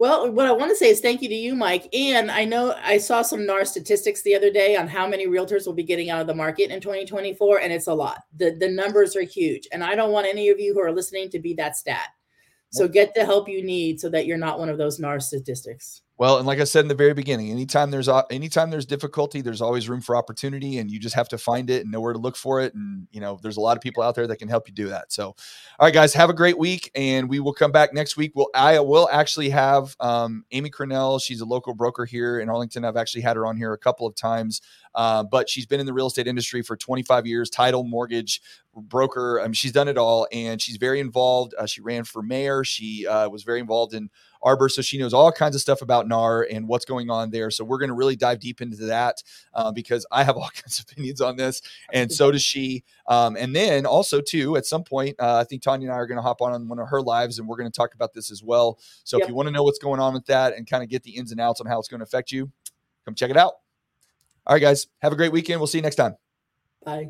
Well, what I want to say is thank you to you, Mike. And I know I saw some NAR statistics the other day on how many realtors will be getting out of the market in 2024, and it's a lot. The the numbers are huge, and I don't want any of you who are listening to be that stat. So get the help you need so that you're not one of those NAR statistics. Well, and like I said in the very beginning, anytime there's anytime there's difficulty, there's always room for opportunity, and you just have to find it and know where to look for it. And you know, there's a lot of people out there that can help you do that. So, all right, guys, have a great week, and we will come back next week. We'll I will actually have um, Amy Cornell. She's a local broker here in Arlington. I've actually had her on here a couple of times, uh, but she's been in the real estate industry for 25 years, title, mortgage, broker. I mean, she's done it all, and she's very involved. Uh, she ran for mayor. She uh, was very involved in Arbor, so she knows all kinds of stuff about NAR and what's going on there. So we're going to really dive deep into that uh, because I have all kinds of opinions on this, and so does she. Um, and then also too, at some point, uh, I think Tanya and I are going to hop on on one of her lives, and we're going to talk about this as well. So Yep. if you want to know what's going on with that and kind of get the ins and outs on how it's going to affect you, come check it out. All right, guys, have a great weekend. We'll see you next time. Bye.